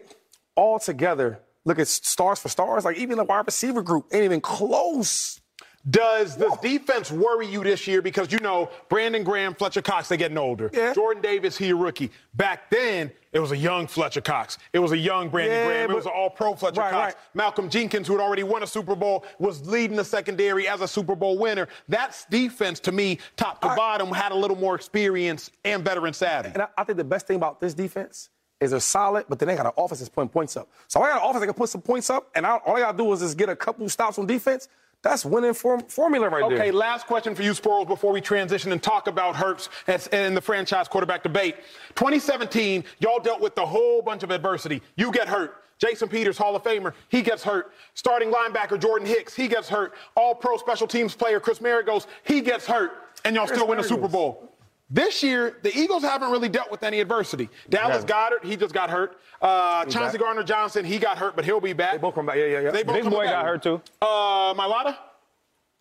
Speaker 2: all together, look at stars for stars, like even the wide receiver group ain't even close.
Speaker 1: Does this defense worry you this year? Because you know, Brandon Graham, Fletcher Cox, they're getting older.
Speaker 2: Yeah.
Speaker 1: Jordan Davis, he a rookie. Back then, it was a young Fletcher Cox. It was a young Brandon
Speaker 2: Yeah,
Speaker 1: Graham. It was an all pro Fletcher
Speaker 2: Right,
Speaker 1: Cox.
Speaker 2: right.
Speaker 1: Malcolm Jenkins, who had already won a Super Bowl, was leading the secondary as a Super Bowl winner. That's defense to me, top to
Speaker 2: I-
Speaker 1: bottom, had a little more experience and veteran savvy.
Speaker 2: And I, I think the best thing about this defense is they're solid, but then they got an offense that's putting points up. So I got an offense that can put some points up, and I, all I got to do is just get a couple stops on defense. That's winning form, formula right there.
Speaker 1: Okay, last question for you, Sproles, before we transition and talk about Hurts and the franchise quarterback debate. 2017, y'all dealt with a whole bunch of adversity. You get hurt. Jason Peters, Hall of Famer, he gets hurt. Starting linebacker Jordan Hicks, he gets hurt. All pro special teams player Chris Maragos, he gets hurt. And y'all
Speaker 2: Chris
Speaker 1: still win the Super Bowl. This year, the Eagles haven't really dealt with any adversity. Dallas
Speaker 5: Yeah.
Speaker 1: Goedert, he just got hurt. Uh, Chauncey
Speaker 2: back.
Speaker 1: Gardner Johnson, he got hurt, but he'll be back.
Speaker 2: They both come back. Yeah, yeah, yeah.
Speaker 1: They both
Speaker 5: Big
Speaker 1: coming
Speaker 5: boy
Speaker 1: back.
Speaker 5: got hurt too.
Speaker 1: Uh, Mailata?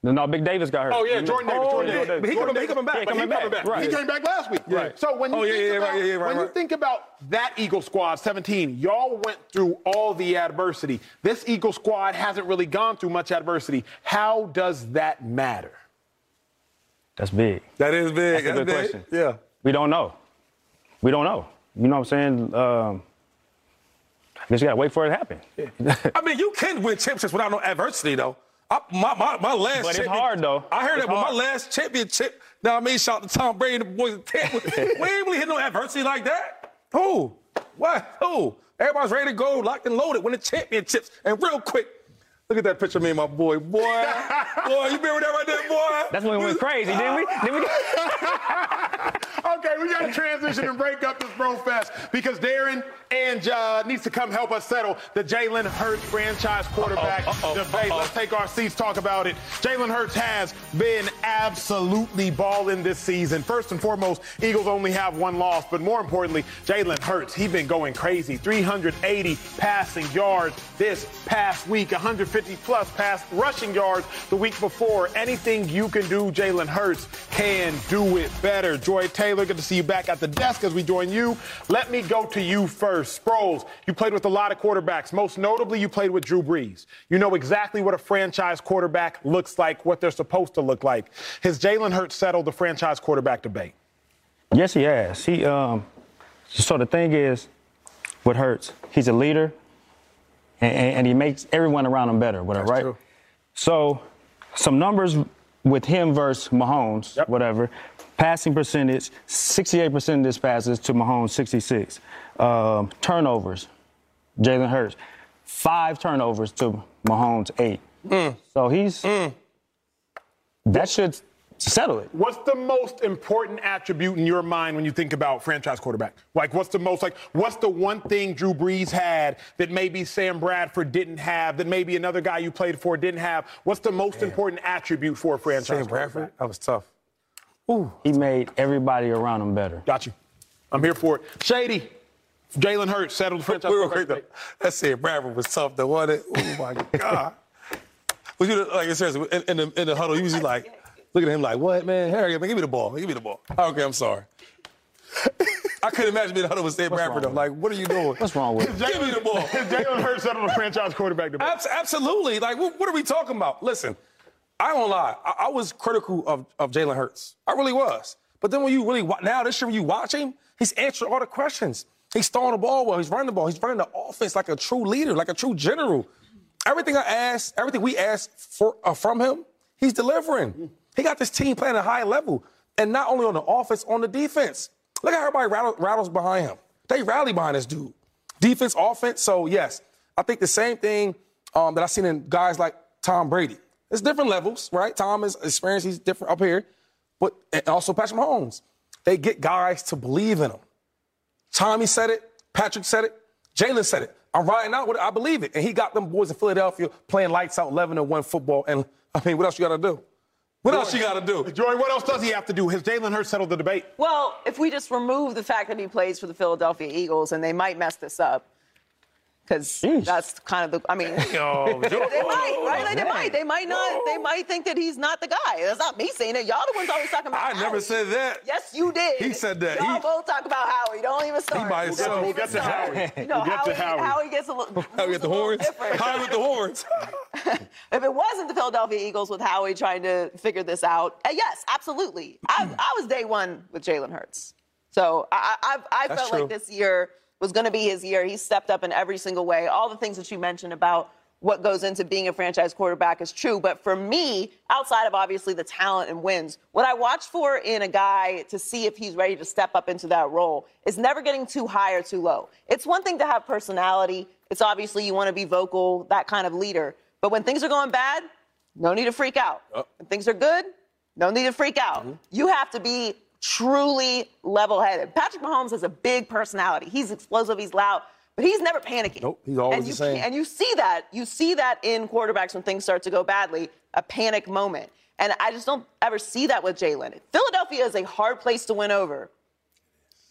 Speaker 5: No, no, Big Davis got hurt.
Speaker 1: Oh yeah, Jordan Davis.
Speaker 2: Oh,
Speaker 1: Jordan
Speaker 2: yeah,
Speaker 1: Davis.
Speaker 2: but he
Speaker 1: Jordan
Speaker 2: coming- he coming back.
Speaker 1: Davis.
Speaker 2: But
Speaker 1: He
Speaker 2: he
Speaker 1: coming
Speaker 2: coming
Speaker 1: back.
Speaker 2: back.
Speaker 1: He came back last week.
Speaker 2: Right.
Speaker 1: So when you
Speaker 2: Oh, yeah,
Speaker 1: think
Speaker 2: yeah,
Speaker 1: about
Speaker 2: right, yeah, yeah, right,
Speaker 1: when you think about that Eagle squad, 17, y'all went through all the adversity. This Eagle squad hasn't really gone through much adversity. How does that matter?
Speaker 5: That's big.
Speaker 2: That is big.
Speaker 5: That's a good
Speaker 2: big.
Speaker 5: question.
Speaker 2: Yeah.
Speaker 5: We don't know. We don't know. You know what I'm saying? Um, I guess you gotta wait for it to happen.
Speaker 2: I mean, you can win championships without no adversity, though. I, my, my, my last
Speaker 5: But it's hard, though.
Speaker 2: I heard
Speaker 5: It's
Speaker 2: that, but my last championship, now I mean, shout out to Tom Brady and the boys we ain't really hit no adversity like that. Who? What? Who? Everybody's ready to go, locked and loaded, win the championships. And real quick, look at that picture of me and my boy. Boy, boy, you remember that right there, boy?
Speaker 5: That's when we went crazy, didn't we? Didn't we?
Speaker 1: Oh, Okay, we got to transition and break up this bro fest because Darren and uh, needs to come help us settle the Jalen Hurts franchise quarterback
Speaker 2: Uh-oh, uh-oh,
Speaker 1: debate.
Speaker 2: uh-oh.
Speaker 1: Let's take our seats, talk about it. Jalen Hurts has been absolutely balling this season. First and foremost, Eagles only have one loss, but more importantly, Jalen Hurts, he's been going crazy. 380 passing yards this past week, 150 plus pass rushing yards the week before. Anything you can do, Jalen Hurts can do it better. Joy Taylor, good to see you back at the desk as we join you. Let me go to you first. Sproles, you played with a lot of quarterbacks. Most notably, you played with Drew Brees. You know exactly what a franchise quarterback looks like, what they're supposed to look like. Has Jalen Hurts settled the franchise quarterback debate?
Speaker 5: Yes, he has. He um. So the thing is, what hurts? He's a leader, and, and, he makes everyone around him better. Whatever, right?
Speaker 2: true.
Speaker 5: So, some numbers with him versus Mahomes,
Speaker 1: Yep.
Speaker 5: whatever. Passing percentage, 68% of his passes to Mahomes, 66. Um, turnovers, Jalen Hurts. Five turnovers to Mahomes, eight.
Speaker 2: Mm.
Speaker 5: So he's that should settle it.
Speaker 1: What's the most important attribute in your mind when you think about franchise quarterback? Like, what's the most, like, what's the one thing Drew Brees had that maybe Sam Bradford didn't have, that maybe another guy you played for didn't have? What's the most important attribute for a franchise
Speaker 2: Sam
Speaker 1: quarterback?
Speaker 2: Bradford, that was tough.
Speaker 5: He made everybody around him better.
Speaker 1: Got you. I'm here for it. Shady. Jalen Hurts settled the franchise
Speaker 2: We were
Speaker 1: quarterback.
Speaker 2: great though. That said, Bradford was tough though, wasn't it? Oh my God. Was you like seriously in, in, the, in the huddle? You was just like looking at him like, "What, man? Harry, man, give me the ball. Give me the ball." Okay, I'm sorry. I couldn't imagine being in the huddle with Sam Bradford. though. Like, what are you doing?
Speaker 5: What's wrong with him?
Speaker 2: Give me the ball.
Speaker 1: Jalen Hurts settled the franchise quarterback debate.
Speaker 2: Abs- absolutely. Like, what, what are we talking about? Listen, I don't lie. I, I was critical of, of Jalen Hurts. I really was. But then when you really now this year when you watch him, he's answering all the questions. He's throwing the ball well. He's running the ball. He's running the offense like a true leader, like a true general. Everything I asked, everything we asked for uh, from him, he's delivering. He got this team playing at a high level, and not only on the offense, on the defense. Look at how everybody rattle, rattles behind him. They rally behind this dude. Defense, offense. So yes, I think the same thing um, that I've seen in guys like Tom Brady. It's different levels, right? Tom is experienced. He's different up here, but and also Patrick Mahomes. They get guys to believe in them. Tommy said it. Patrick said it. Jalen said it. I'm riding out with it. I believe it. And he got them boys in Philadelphia playing lights out 11 and 1 football. And I mean, what else you got to do? What else you got to do?
Speaker 1: Joy, what else does he have to do? Has Jalen Hurts settled the debate?
Speaker 4: Well, if we just remove the fact that he plays for the Philadelphia Eagles, and they might mess this up, because that's kind of the. I mean,
Speaker 2: Yo,
Speaker 4: they might, right? Like, they
Speaker 5: man.
Speaker 4: might. They might not. They might think that he's not the guy. That's not me saying it. Y'all the ones always talking about.
Speaker 2: I never said that.
Speaker 4: Yes, you did.
Speaker 2: He said that.
Speaker 4: Y'all
Speaker 2: He-
Speaker 4: both talk about Howie. Don't even start.
Speaker 2: by
Speaker 4: Don't
Speaker 2: himself.
Speaker 4: even
Speaker 2: We'll
Speaker 1: get to. Howie.
Speaker 4: You know,
Speaker 1: We'll get to
Speaker 4: Howie,
Speaker 1: Howie.
Speaker 4: gets a little.
Speaker 2: How we get the horns?
Speaker 4: different.
Speaker 2: How we get the horns?
Speaker 4: If it wasn't the Philadelphia Eagles with Howie trying to figure this out, uh, yes, absolutely. I, I was day one with Jalen Hurts. So I, I, I felt
Speaker 2: true.
Speaker 4: like this year was going to be his year. He stepped up in every single way. All the things that you mentioned about what goes into being a franchise quarterback is true. But for me, outside of obviously the talent and wins, what I watch for in a guy to see if he's ready to step up into that role is never getting too high or too low. It's one thing to have personality. It's obviously you want to be vocal, that kind of leader. But when things are going bad, no need to freak out. When things are good, no need to freak out. Mm-hmm. You have to be truly level headed. Patrick Mahomes has a big personality. He's explosive, he's loud, but he's never panicking.
Speaker 2: Nope, he's always
Speaker 4: and
Speaker 2: the
Speaker 4: you
Speaker 2: same.
Speaker 4: And you see that. You see that in quarterbacks when things start to go badly, a panic moment. And I just don't ever see that with Jalen. Philadelphia is a hard place to win over.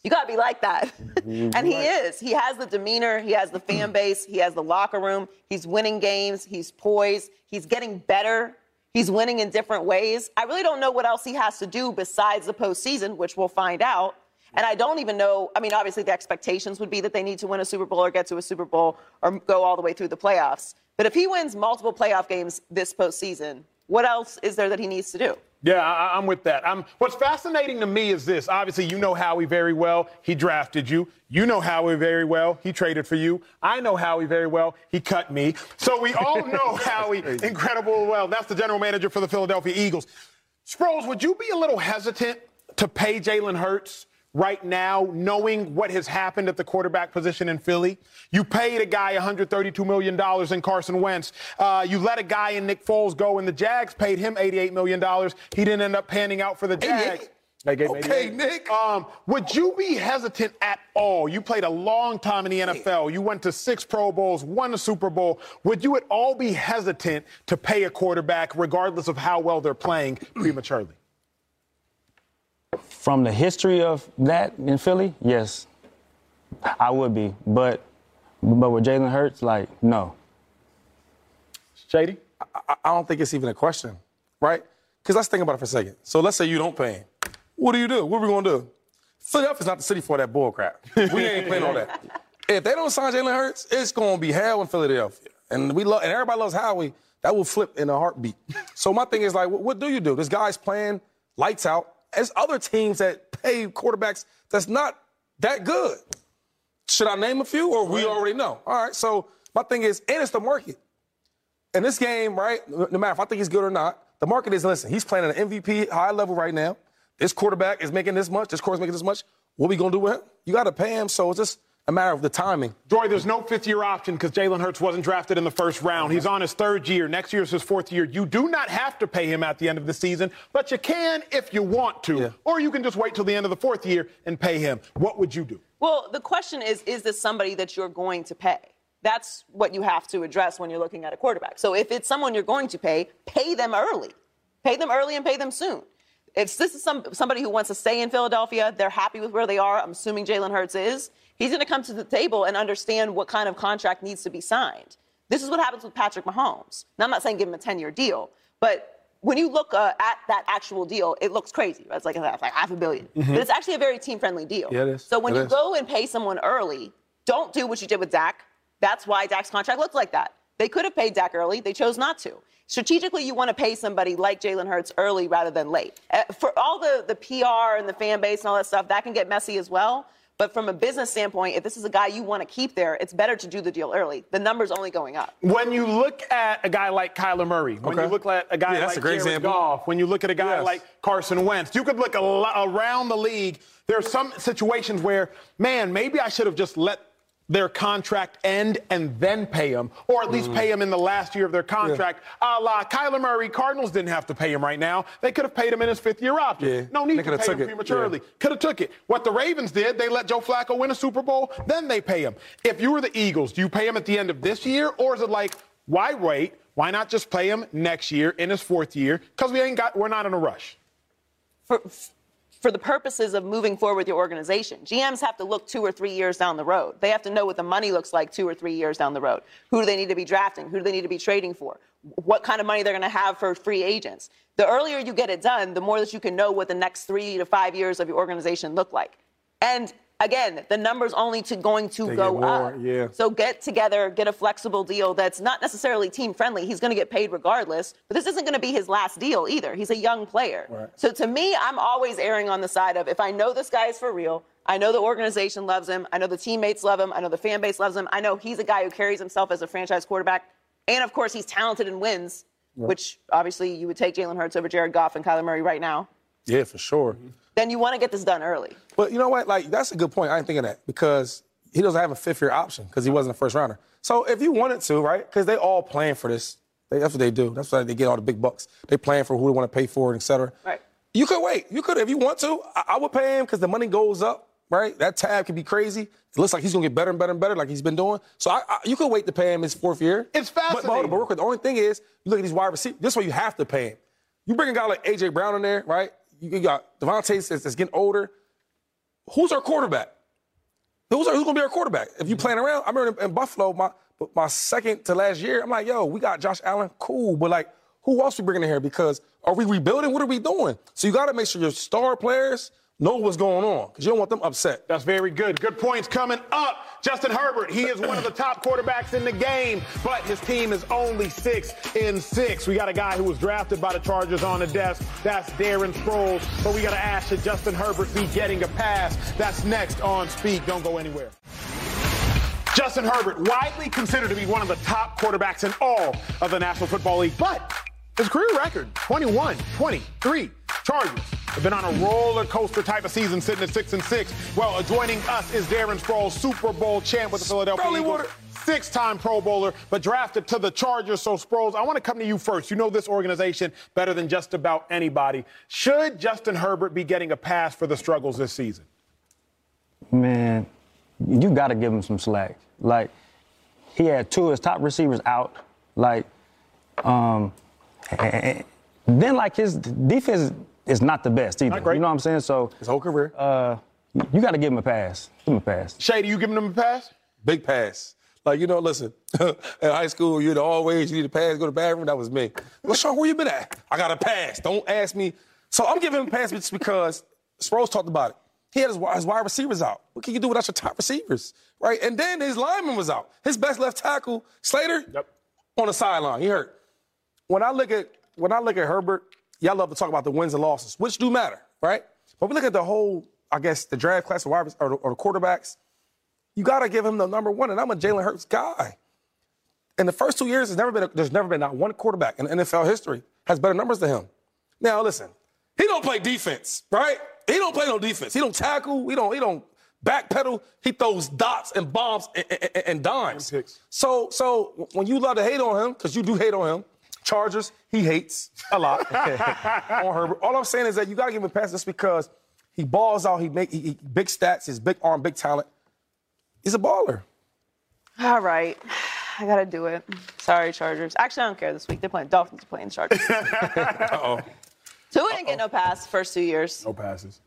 Speaker 4: You got to be like that. Mm-hmm. and he is. He has the demeanor, he has the fan base, he has the locker room, he's winning games, he's poised, he's getting better, he's winning in different ways. I really don't know what else he has to do besides the postseason, which we'll find out. And I don't even know. I mean, obviously, the expectations would be that they need to win a Super Bowl or get to a Super Bowl or go all the way through the playoffs. But if he wins multiple playoff games this postseason, what else is there that he needs to do?
Speaker 1: Yeah, I, I'm with that. I'm, what's fascinating to me is this. Obviously, you know Howie very well. He drafted you. You know Howie very well. He traded for you. I know Howie very well. He cut me. So we all know Howie incredible well. That's the general manager for the Philadelphia Eagles. Sproles, would you be a little hesitant to pay Jalen Hurts right now, knowing what has happened at the quarterback position in Philly? You paid a guy $132 million in Carson Wentz. Uh, you let a guy in Nick Foles go, and the Jags paid him $88 million. He didn't end up panning out for the Jags. They gave
Speaker 2: Okay,
Speaker 1: 88.
Speaker 2: Nick.
Speaker 1: Um, would you be hesitant at all? You played a long time in the NFL. You went to six Pro Bowls, won a Super Bowl. Would you at all be hesitant to pay a quarterback, regardless of how well they're playing, prematurely?
Speaker 5: From the history of that in Philly, yes, I would be. But but with Jalen Hurts, like no.
Speaker 1: Shady?
Speaker 2: I, I don't think it's even a question, right? Because let's think about it for a second. So let's say you don't pay him. What do you do? What are we going to do? Philadelphia's not the city for that bull crap. We ain't playing all that. If they don't sign Jalen Hurts, it's going to be hell in Philadelphia. And we love, and everybody loves Howie. That will flip in a heartbeat. So my thing is like, what, what do you do? This guy's playing lights out. There's other teams that pay quarterbacks that's not that good. Should I name a few, or we already know? All right. So my thing is, and it's the market in this game, right? No matter if I think he's good or not, the market is listen. He's playing at an MVP high level right now. This quarterback is making this much. This quarterback's making this much. What we gonna do with him? You got to pay him. So it's just a matter of the timing.
Speaker 1: Joy, there's no fifth year option because Jalen Hurts wasn't drafted in the first round. He's on his third year. Next year is his fourth year. You do not have to pay him at the end of the season, but you can if you want to.
Speaker 2: Yeah.
Speaker 1: Or you can just wait till the end of the fourth year and pay him. What would you do?
Speaker 4: Well, the question is is this somebody that you're going to pay? That's what you have to address when you're looking at a quarterback. So if it's someone you're going to pay, pay them early. Pay them early and pay them soon. If this is some, somebody who wants to stay in Philadelphia, they're happy with where they are, I'm assuming Jalen Hurts is, he's going to come to the table and understand what kind of contract needs to be signed. This is what happens with Patrick Mahomes. Now, I'm not saying give him a 10 year deal, but when you look uh, at that actual deal, it looks crazy. It's like, it's like half a 1000000000 But it's actually a very team friendly deal.
Speaker 2: Yeah, it is.
Speaker 4: So when
Speaker 2: It
Speaker 4: you
Speaker 2: is.
Speaker 4: go and pay someone early, don't do what you did with Dak. That's why Dak's contract looked like that. They could have paid Dak early. They chose not to. Strategically, you want to pay somebody like Jalen Hurts early rather than late. Uh, For all the, the PR and the fan base and all that stuff, that can get messy as well. But from a business standpoint, if this is a guy you want to keep there, it's better to do the deal early. The number's only going up.
Speaker 1: When you look at a guy like Kyler Murray, when
Speaker 2: Okay.
Speaker 1: you look at a guy
Speaker 2: Yeah,
Speaker 1: like
Speaker 2: a great
Speaker 1: Jared
Speaker 2: example.
Speaker 1: Goff, when you look at a guy
Speaker 2: Yes.
Speaker 1: like Carson Wentz, you could look a lo- around the league. There are some situations where, man, maybe I should have just let their contract end and then pay them, or at least mm. pay them in the last year of their contract. A la Kyler Murray, Cardinals didn't have to pay him right now. They could have paid him in his fifth year option.
Speaker 2: Yeah.
Speaker 1: No need
Speaker 2: They
Speaker 1: to
Speaker 2: could have
Speaker 1: pay him
Speaker 2: it.
Speaker 1: prematurely.
Speaker 2: Yeah.
Speaker 1: Could have took it. What the Ravens did, they let Joe Flacco win a Super Bowl, then they pay him. If you were the Eagles, do you pay him at the end of this year, or is it like, why wait? Why not just pay him next year in his fourth year? Because we ain't got, we're not in a rush.
Speaker 4: for, for the purposes of moving forward with your organization. GMs have to look two or three years down the road. They have to know what the money looks like two or three years down the road. Who do they need to be drafting? Who do they need to be trading for? What kind of money they're going to have for free agents? The earlier you get it done, the more that you can know what the next three to five years of your organization look like. And again, the number's only to going to
Speaker 2: They
Speaker 4: go up.
Speaker 2: yeah.
Speaker 4: So get together, get a flexible deal that's not necessarily team friendly. He's going to get paid regardless, but this isn't going to be his last deal either. He's a young player.
Speaker 2: Right.
Speaker 4: So to me, I'm always erring on the side of if I know this guy is for real, I know the organization loves him, I know the teammates love him, I know the fan base loves him, I know he's a guy who carries himself as a franchise quarterback, and of course he's talented and wins, which obviously you would take Jalen Hurts over Jared Goff and Kyler Murray right now.
Speaker 2: Yeah, for sure.
Speaker 4: Then you want to get this done early.
Speaker 2: But you know what? Like that's a good point. I didn't think of that because he doesn't have a fifth year option because he wasn't a first rounder. So if you wanted to, right? Because they all plan for this. They, that's what they do. That's why they get all the big bucks. They plan for who they want to pay for it, et cetera.
Speaker 4: Right.
Speaker 2: You could wait. You could if you want to. I, I would pay him because the money goes up. Right. That tab could be crazy. It looks like he's gonna get better and better and better, like he's been doing. So I, I, you could wait to pay him his fourth year.
Speaker 1: It's
Speaker 2: But, but, hold on,
Speaker 1: fascinating.
Speaker 2: but the only thing is, you look at these wide receivers. This is why you have to pay him. You bring a guy like AJ Brown in there, right? You, got Devontae that's getting older. Who's our quarterback? Who's, our, who's going to be our quarterback? If you playing around, I remember in, in Buffalo, my my second to last year, I'm like, yo, we got Josh Allen, cool, but like, who else we bringing in here? Because are we rebuilding? What are we doing? So you got to make sure your star players know what's going on because you don't want them upset.
Speaker 1: That's very good. Good points coming up. Justin Herbert, he is one of the top quarterbacks in the game, but his team is only six in six. We got a guy who was drafted by the Chargers on the desk. That's Darren Sproles. But we got to ask, should Justin Herbert be getting a pass? That's next on Speak. Don't go anywhere. Justin Herbert, widely considered to be one of the top quarterbacks in all of the National Football League, but his career record 21, 23. Chargers have been on a roller coaster type of season, sitting at six and six. Well, joining us is Darren Sproles, Super Bowl champ with the Philadelphia
Speaker 2: Sprouly
Speaker 1: Eagles.
Speaker 2: water.
Speaker 1: Six-time Pro Bowler, but drafted to the Chargers. So, Sproles, I want to come to you first. You know this organization better than just about anybody. Should Justin Herbert be getting a pass for the struggles this season?
Speaker 5: Man, you got to give him some slack. Like, he had two of his top receivers out. Like, um, and then like his defense is not the best either.
Speaker 1: Not great.
Speaker 5: You know what I'm saying? So
Speaker 2: His whole career,
Speaker 5: uh, you got to give him a pass. Give him a pass.
Speaker 1: Shady, you giving him a pass?
Speaker 2: big pass. Like, you know, listen, in high school, you'd always, you need a pass, go to the bathroom. That was me. Well, Sean, where you been at? I got a pass. Don't ask me. So I'm giving him a pass just because Sproles talked about it. He had his, his wide receivers out. What can you do without your top receivers? Right? And then his lineman was out. His best left tackle, Slater,
Speaker 1: Yep.
Speaker 2: on the sideline. He hurt. When I look at when I look at Herbert, y'all love to talk about the wins and losses, which do matter, right? But we look at the whole, I guess, the draft class of wide or, the- or the quarterbacks. You got to give him the number one, and I'm a Jalen Hurts guy. In the first two years, there's never been a, there's never been not one quarterback in NFL history has better numbers than him. Now listen, he don't play defense, right? He don't play no defense. He don't tackle. He don't he don't backpedal, he throws dots and bombs and, and, and dimes. So, so when you love to hate on him, because you do hate on him, Chargers, he hates a lot on Herbert. All I'm saying is that you got to give him a pass just because he balls out, he make he, he- big stats, his big arm, big talent. He's a baller.
Speaker 4: All right. I gotta do it. Sorry, Chargers. Actually, I don't care this week. They're playing Dolphins They're playing Chargers.
Speaker 2: Uh-oh.
Speaker 4: Tua didn't get no pass first two years.
Speaker 1: No passes.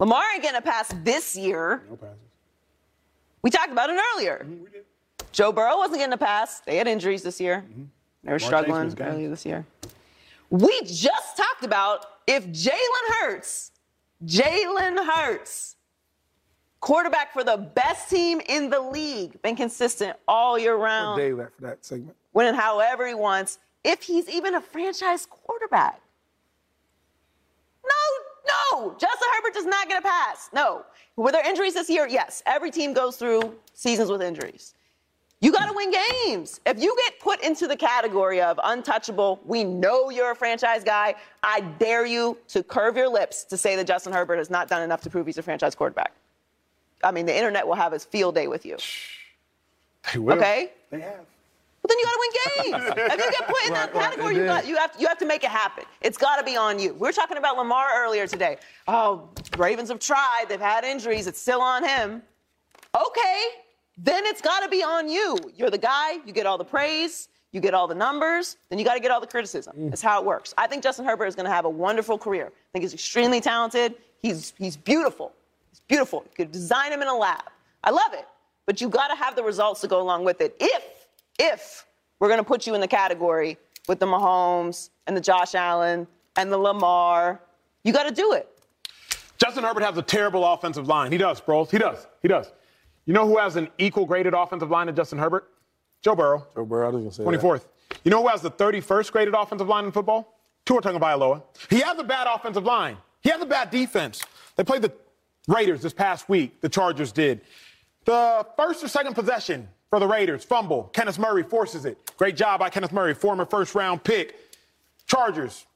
Speaker 4: Lamar ain't getting a pass this year.
Speaker 1: No passes.
Speaker 4: We talked about it earlier.
Speaker 1: Mm-hmm, we did.
Speaker 4: Joe Burrow wasn't getting a pass. They had injuries this year. Mm-hmm. They were
Speaker 1: Chase
Speaker 4: struggling earlier this year. We just talked about if Jalen Hurts, Jalen Hurts, quarterback for the best team in the league, been consistent all year round,
Speaker 2: Dave that for that segment.
Speaker 4: winning however he wants, if he's even a franchise quarterback. No, no. Justin Herbert does not get a pass. No. Were there injuries this year? Yes. Every team goes through seasons with injuries. You got to win games. If you get put into the category of untouchable, we know you're a franchise guy. I dare you to curve your lips to say that Justin Herbert has not done enough to prove he's a franchise quarterback. I mean, the internet will have his field day with you.
Speaker 1: They will.
Speaker 4: Okay?
Speaker 1: They have.
Speaker 4: But then you got to win games. if you get put in that
Speaker 2: Right, right,
Speaker 4: category,
Speaker 2: it
Speaker 4: you, got, you, have, you have to make it happen. It's got to be on you. We were talking about Lamar earlier today. Oh, Ravens have tried. They've had injuries. It's still on him. Okay, then it's got to be on you. You're the guy. You get all the praise. You get all the numbers. Then you got to get all the criticism.
Speaker 2: Mm.
Speaker 4: That's how it works. I think Justin Herbert is going to have a wonderful career. I think he's extremely talented. He's, he's beautiful. He's beautiful. You could design him in a lab. I love it. But you got to have the results to go along with it. If, if we're going to put you in the category with the Mahomes and the Josh Allen and the Lamar, you got to do it.
Speaker 1: Justin Herbert has a terrible offensive line. He does, bros. He does. He does. You know who has an equal graded offensive line to Justin Herbert? Joe Burrow.
Speaker 2: Joe Burrow, I was gonna say that.
Speaker 1: 24th. You know who has the 31st graded offensive line in football? Tua Tagovailoa. He has a bad offensive line. He has a bad defense. They played the Raiders this past week. The Chargers did. The first or second possession for the Raiders, fumble. Kenneth Murray forces it. Great job by Kenneth Murray, former first round pick. Chargers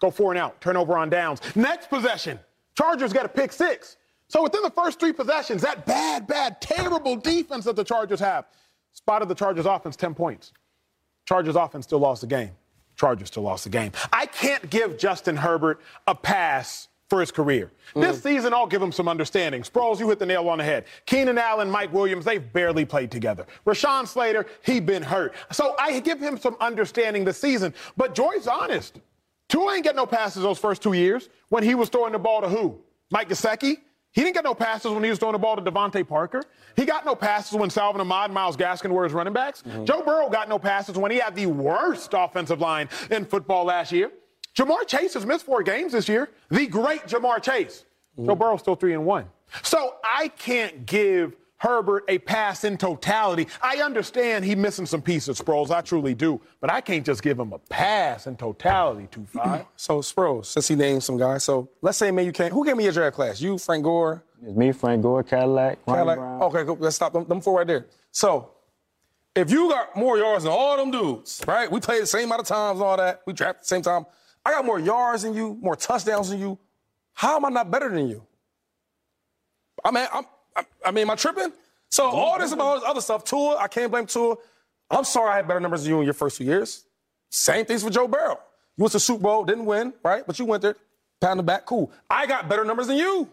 Speaker 1: go four and out, turnover on downs. Next possession, Chargers get a pick six. So within the first three possessions, that bad, bad, terrible defense that the Chargers have spotted the Chargers offense 10 points. Chargers offense still lost the game. Chargers still lost the game. I can't give Justin Herbert a pass for his career. Mm. This season, I'll give him some understanding. Sproles, you hit the nail on the head. Keenan Allen, Mike Williams, they've barely played together. Rashawn Slater, he been hurt. So I give him some understanding this season. But Joy's honest. Tua ain't get no passes those first two years when he was throwing the ball to who? Mike Gesicki? He didn't get no passes when he was throwing the ball to DeVante Parker. He got no passes when Salvon Ahmed and Myles Gaskin were his running backs. Mm-hmm. Joe Burrow got no passes when he had the worst offensive line in football last year. Ja'Marr Chase has missed four games this year. The great Ja'Marr Chase. Joe mm. Burrow's still three and one. So I can't give Herbert a pass in totality. I understand he missing some pieces, Sproles. I truly do. But I can't just give him a pass in totality, 2-5.
Speaker 2: So Sproles, since he named some guys, so let's say man you can't. Who gave me your draft class? You, Frank Gore,
Speaker 5: It's me, Frank Gore, Cadillac, Ronnie
Speaker 2: Cadillac?
Speaker 5: Brown.
Speaker 2: Okay, cool. let's stop them, them four right there. So if you got more yards than all them dudes, right? We played the same amount of times and all that. We drafted the same time. I got more yards than you, more touchdowns than you. How am I not better than you? I mean, I'm, I, I mean, am I tripping? So all this about all this other stuff, Tua, I can't blame Tua. I'm sorry I had better numbers than you in your first two years. Same things for Joe Burrow. You went to the Super Bowl, didn't win, right? But you went there, pat on the back, cool. I got better numbers than you.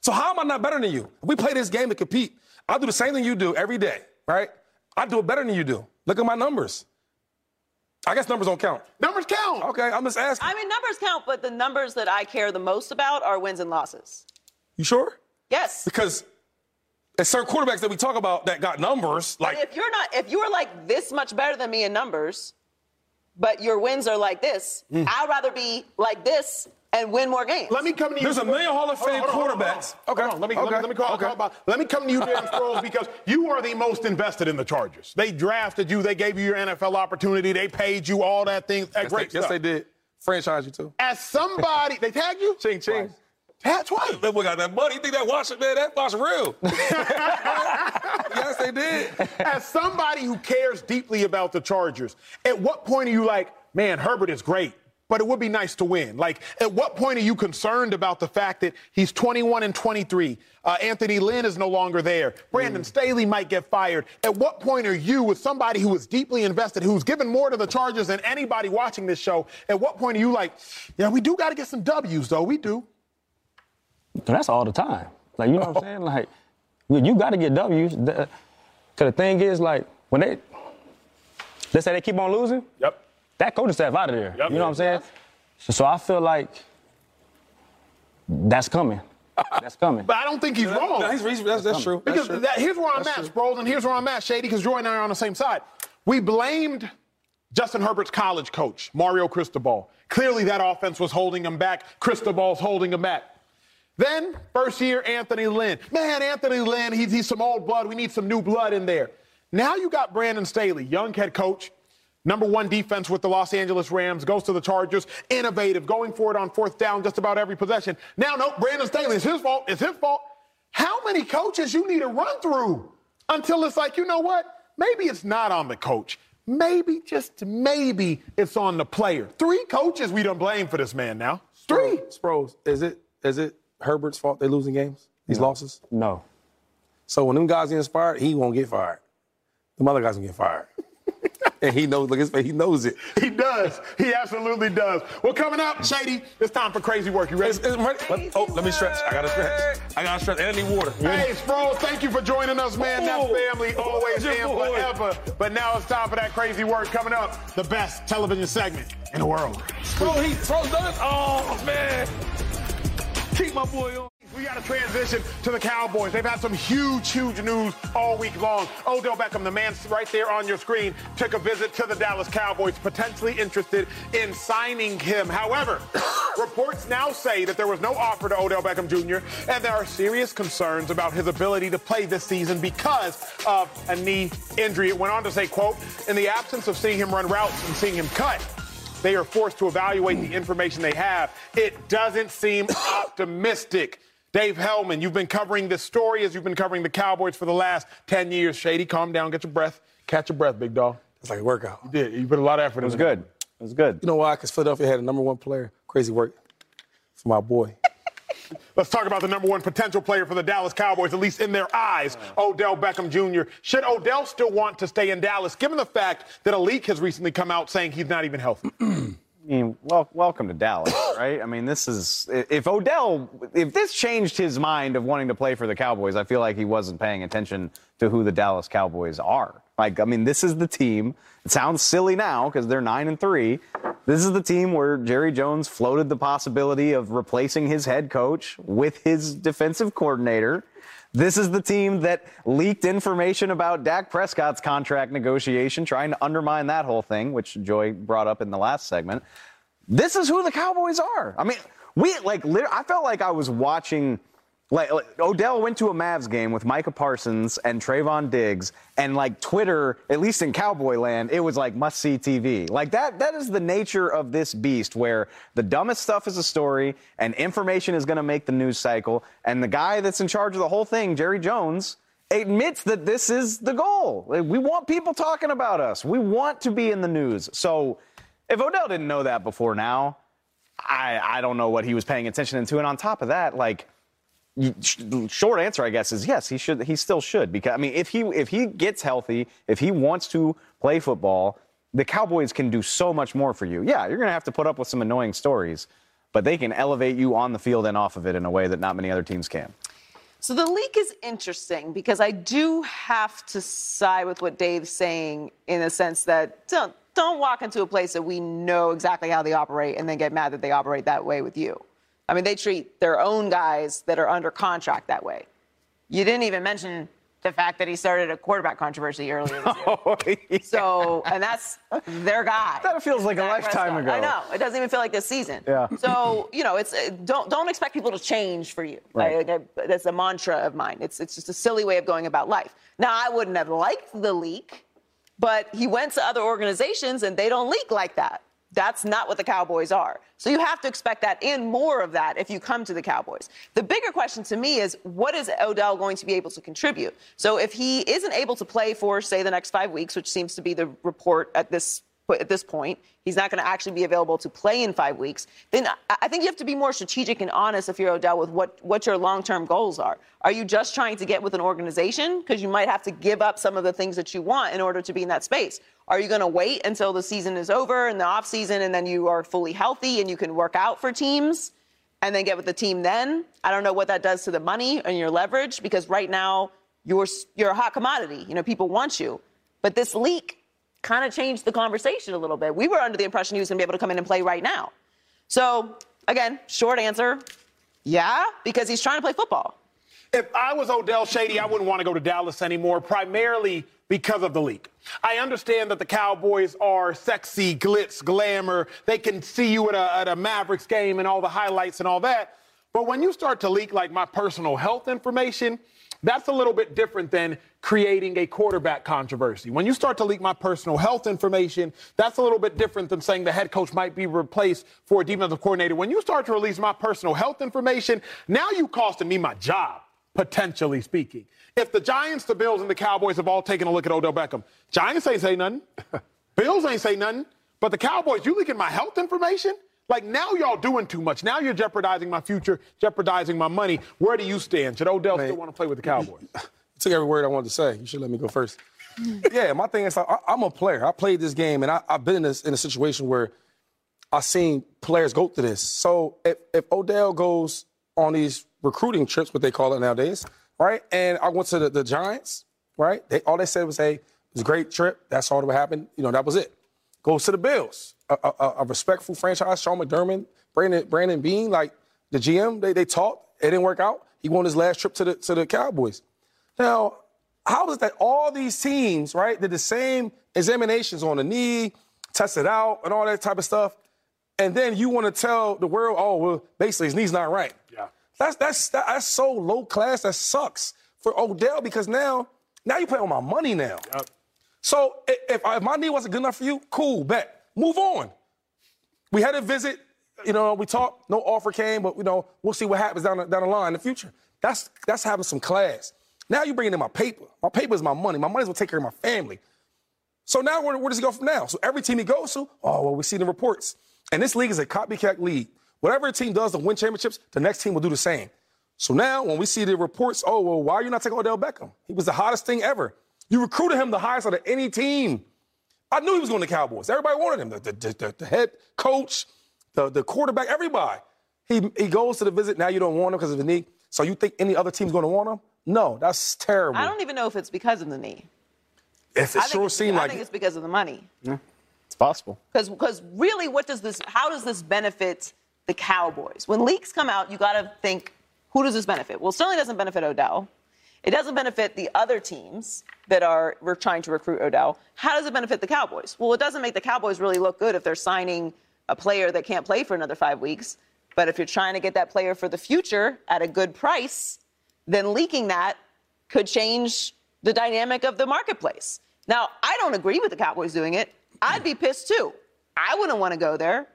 Speaker 2: So how am I not better than you? We play this game to compete. I do the same thing you do every day, right? I do it better than you do. Look at my numbers. I guess numbers don't count.
Speaker 1: Numbers count.
Speaker 2: Okay, I'm just asking.
Speaker 4: I mean, numbers count, but the numbers that I care the most about are wins and losses.
Speaker 2: You sure?
Speaker 4: Yes.
Speaker 2: Because there's certain quarterbacks that we talk about that got numbers, like
Speaker 4: if you're not, if you're like this much better than me in numbers, but your wins are like this,
Speaker 2: Mm.
Speaker 4: I'd rather be like this and win more games.
Speaker 1: Let me come to you.
Speaker 2: There's a million Hall of Fame
Speaker 1: hold on, hold on,
Speaker 2: quarterbacks. Okay,
Speaker 1: Let me,
Speaker 2: okay,
Speaker 1: let me, call,
Speaker 2: okay.
Speaker 1: call about, let me come to you, Darren Sproles, because you are the most invested in the Chargers. They drafted you. They gave you your NFL opportunity. They paid you all that thing. That
Speaker 2: yes,
Speaker 1: great
Speaker 2: they, yes, they did. Franchise you too.
Speaker 1: As somebody, they tagged you?
Speaker 2: Ching ching.
Speaker 1: Tagged twice.
Speaker 2: That boy got that money. You think that Washington, man, that watch real. yes, they did.
Speaker 1: As somebody who cares deeply about the Chargers, at what point are you like, man, Herbert is great, but it would be nice to win. Like, at what point are you concerned about the fact that he's 21 and 23? Uh, Anthony Lynn is no longer there. Brandon mm. Staley might get fired. At what point are you, with somebody who is deeply invested, who's given more to the Chargers than anybody watching this show, at what point are you like, yeah, we do got to get some W's, though? We do.
Speaker 5: That's all the time. Like, you know what I'm saying? Like, you got to get W's. Because uh, the thing is, like, when they, let's say they keep on losing.
Speaker 1: Yep
Speaker 5: that coaching staff out of there. Yep, you know what I'm saying? So, so, I feel like that's coming. That's coming.
Speaker 1: but I don't think he's wrong.
Speaker 2: No, he's, he's, that's, that's, true.
Speaker 1: Because
Speaker 2: true.
Speaker 1: That, here's where I'm that's at, Sproles, and here's where I'm at, Shady, because Joy and I are on the same side. We blamed Justin Herbert's college coach, Mario Cristobal. Clearly, that offense was holding him back. Cristobal's holding him back. Then, first year, Anthony Lynn. Man, Anthony Lynn, he's, he's some old blood. We need some new blood in there. Now you got Brandon Staley, young head coach, Number one defense with the Los Angeles Rams goes to the Chargers. Innovative, going for it on fourth down just about every possession. Now, no, Brandon Staley, it's his fault. It's his fault. How many coaches you need to run through until it's like, you know what? Maybe it's not on the coach. Maybe, just maybe, it's on the player. Three coaches we don't blame for this man now. Three.
Speaker 2: Sproles, is it is it Herbert's fault they losing games? These
Speaker 5: no.
Speaker 2: losses?
Speaker 5: No.
Speaker 2: So when them guys get inspired, he won't get fired. The other guys will get fired and he knows. Look, his face, he knows it.
Speaker 1: He does. He absolutely does. Well, coming up, Shady, it's time for crazy work. You ready? It's, it's
Speaker 2: ready? oh, let me stretch. I gotta stretch. I gotta stretch. And I need water.
Speaker 1: Hey, Sproles, thank you for joining us, man. Oh, that family always and forever. But now it's time for that crazy work. Coming up, the best television segment in the world.
Speaker 2: Bro, he Sproles done. Oh man, keep my boy on.
Speaker 1: We got to transition to the Cowboys. They've had some huge, huge news all week long. Odell Beckham, the man right there on your screen, took a visit to the Dallas Cowboys, potentially interested in signing him. However, reports now say that there was no offer to Odell Beckham Jr., and there are serious concerns about his ability to play this season because of a knee injury. It went on to say, quote, in the absence of seeing him run routes and seeing him cut, they are forced to evaluate the information they have. It doesn't seem optimistic. Dave Helman, you've been covering this story as you've been covering the Cowboys for the last 10 years. Shady, calm down, get your breath, catch your breath, big dog.
Speaker 2: It's like a workout.
Speaker 1: You did. You put a lot of effort
Speaker 3: in it.
Speaker 1: was
Speaker 3: good. It was good.
Speaker 2: You know why? Because Philadelphia had a number one player. Crazy work for my boy.
Speaker 1: Let's talk about the number one potential player for the Dallas Cowboys, at least in their eyes, Odell Beckham Jr. Should Odell still want to stay in Dallas, given the fact that a leak has recently come out saying he's not even healthy?
Speaker 3: I mean, well, welcome to Dallas, right? I mean, this is if Odell, if this changed his mind of wanting to play for the Cowboys, I feel like he wasn't paying attention to who the Dallas Cowboys are. Like, I mean, this is the team. It sounds silly now because they're nine and three. This is the team where Jerry Jones floated the possibility of replacing his head coach with his defensive coordinator. This is the team that leaked information about Dak Prescott's contract negotiation, trying to undermine that whole thing, which Joy brought up in the last segment. This is who the Cowboys are. I mean, we like, I felt like I was watching like, like, Odell went to a Mavs game with Micah Parsons and Trevon Diggs, and like Twitter, at least in Cowboy land, it was like must see TV. Like that that is the nature of this beast where the dumbest stuff is a story and information is gonna make the news cycle. And the guy that's in charge of the whole thing, Jerry Jones, admits that this is the goal. We want people talking about us. We want to be in the news. So if Odell didn't know that before now, I I don't know what he was paying attention to. And on top of that, like short answer, I guess, is yes. He should. He still should because I mean, if he if he gets healthy, if he wants to play football, the Cowboys can do so much more for you. Yeah, you're going to have to put up with some annoying stories, but they can elevate you on the field and off of it in a way that not many other teams can.
Speaker 4: So the leak is interesting because I do have to side with what Dave's saying in the sense that don't don't walk into a place that we know exactly how they operate and then get mad that they operate that way with you. I mean, they treat their own guys that are under contract that way. You didn't even mention the fact that he started a quarterback controversy earlier this year. Oh, yeah. So, and that's their guy.
Speaker 3: That feels like a lifetime Prescott. ago.
Speaker 4: I know. It doesn't even feel like this season.
Speaker 3: Yeah.
Speaker 4: So, you know, it's don't don't expect people to change for you.
Speaker 3: Right.
Speaker 4: Like, that's a mantra of mine. It's it's just a silly way of going about life. Now, I wouldn't have liked the leak, but he went to other organizations and they don't leak like that. That's not what the Cowboys are. So you have to expect that and more of that if you come to the Cowboys. The bigger question to me is what is Odell going to be able to contribute? So if he isn't able to play for, say, the next five weeks, which seems to be the report at this at this point. He's not going to actually be available to play in five weeks. Then I think you have to be more strategic and honest if you're Odell with what, what your long term goals are. Are you just trying to get with an organization? Because you might have to give up some of the things that you want in order to be in that space. Are you going to wait until the season is over and the off season and then you are fully healthy and you can work out for teams and then get with the team then? I don't know what that does to the money and your leverage because right now you're, you're a hot commodity. You know, people want you. But this leak kind of changed the conversation a little bit. We were under the impression he was going to be able to come in and play right now. So, again, short answer yeah, because he's trying to play football.
Speaker 1: If I was Odell Shady, I wouldn't want to go to Dallas anymore, primarily because of the leak. I understand that the Cowboys are sexy, glitz, glamour. They can see you at a, at a Mavericks game and all the highlights and all that. But when you start to leak like my personal health information, that's a little bit different than creating a quarterback controversy. When you start to leak my personal health information, that's a little bit different than saying the head coach might be replaced for a defensive coordinator. When you start to release my personal health information, now you costing me my job, potentially speaking. If the Giants, the Bills, and the Cowboys have all taken a look at Odell Beckham, Giants ain't say nothing. Bills ain't say nothing. But the Cowboys, you leaking my health information? Like now y'all doing too much. Now you're jeopardizing my future, jeopardizing my money. Where do you stand? Should Odell Man, still want to play with the Cowboys? You
Speaker 2: took every word I wanted to say. You should let me go first. yeah, my thing is I, am a player. I played this game, and I, have been in this in a situation where I've seen players go through this. So if, if Odell goes on these recruiting trips, what they call it nowadays, right? And I went to the, the Giants, right? They, all they said was, "Hey, it was a great trip. That's all that happened. You know, that was it." Goes to the Bills a, a, a respectful franchise. Sean McDermott, Brandon Brandon Beane, like the GM, they they talked. It didn't work out. He won his last trip to the to the Cowboys. Now, how is that all these teams, right, did the same examinations on the knee, tested out, and all that type of stuff, and then you want to tell the world, oh, well, basically his knee's not right.
Speaker 1: Yeah.
Speaker 2: That's that's that's so low class. That sucks for Odell because now now you play on my money now. Yep. So if, if my knee wasn't good enough for you, cool, bet. Move on. We had a visit. You know, we talked. No offer came, but you know, we'll see what happens down the, down the line in the future. That's that's having some class. Now you're bringing in my paper. My paper is my money. My money's will take care of my family. So now where, where does he go from now? So every team he goes to, oh well, we see the reports. And this league is a copycat league. Whatever a team does to win championships, the next team will do the same. So now when we see the reports, oh well, why are you not taking Odell Beckham? He was the hottest thing ever. You recruited him the highest out of any team. I knew he was going to the Cowboys. Everybody wanted him. The, the, the, the head coach, the, the quarterback, everybody. He, he goes to the visit. Now you don't want him because of the knee. So you think any other team's going to want him? No, that's terrible.
Speaker 4: I don't even know if it's because of the knee.
Speaker 2: If it I sure seemed like
Speaker 4: I think it's because of the money.
Speaker 3: Yeah, it's possible.
Speaker 4: Because really, what does this? How does this benefit the Cowboys? When leaks come out, you got to think, who does this benefit? Well, certainly doesn't benefit Odell. It doesn't benefit the other teams that are we're trying to recruit Odell. How does it benefit the Cowboys? Well, it doesn't make the Cowboys really look good if they're signing a player that can't play for another five weeks. But if you're trying to get that player for the future at a good price, then leaking that could change the dynamic of the marketplace. Now, I don't agree with the Cowboys doing it. I'd be pissed too. I wouldn't want to go there.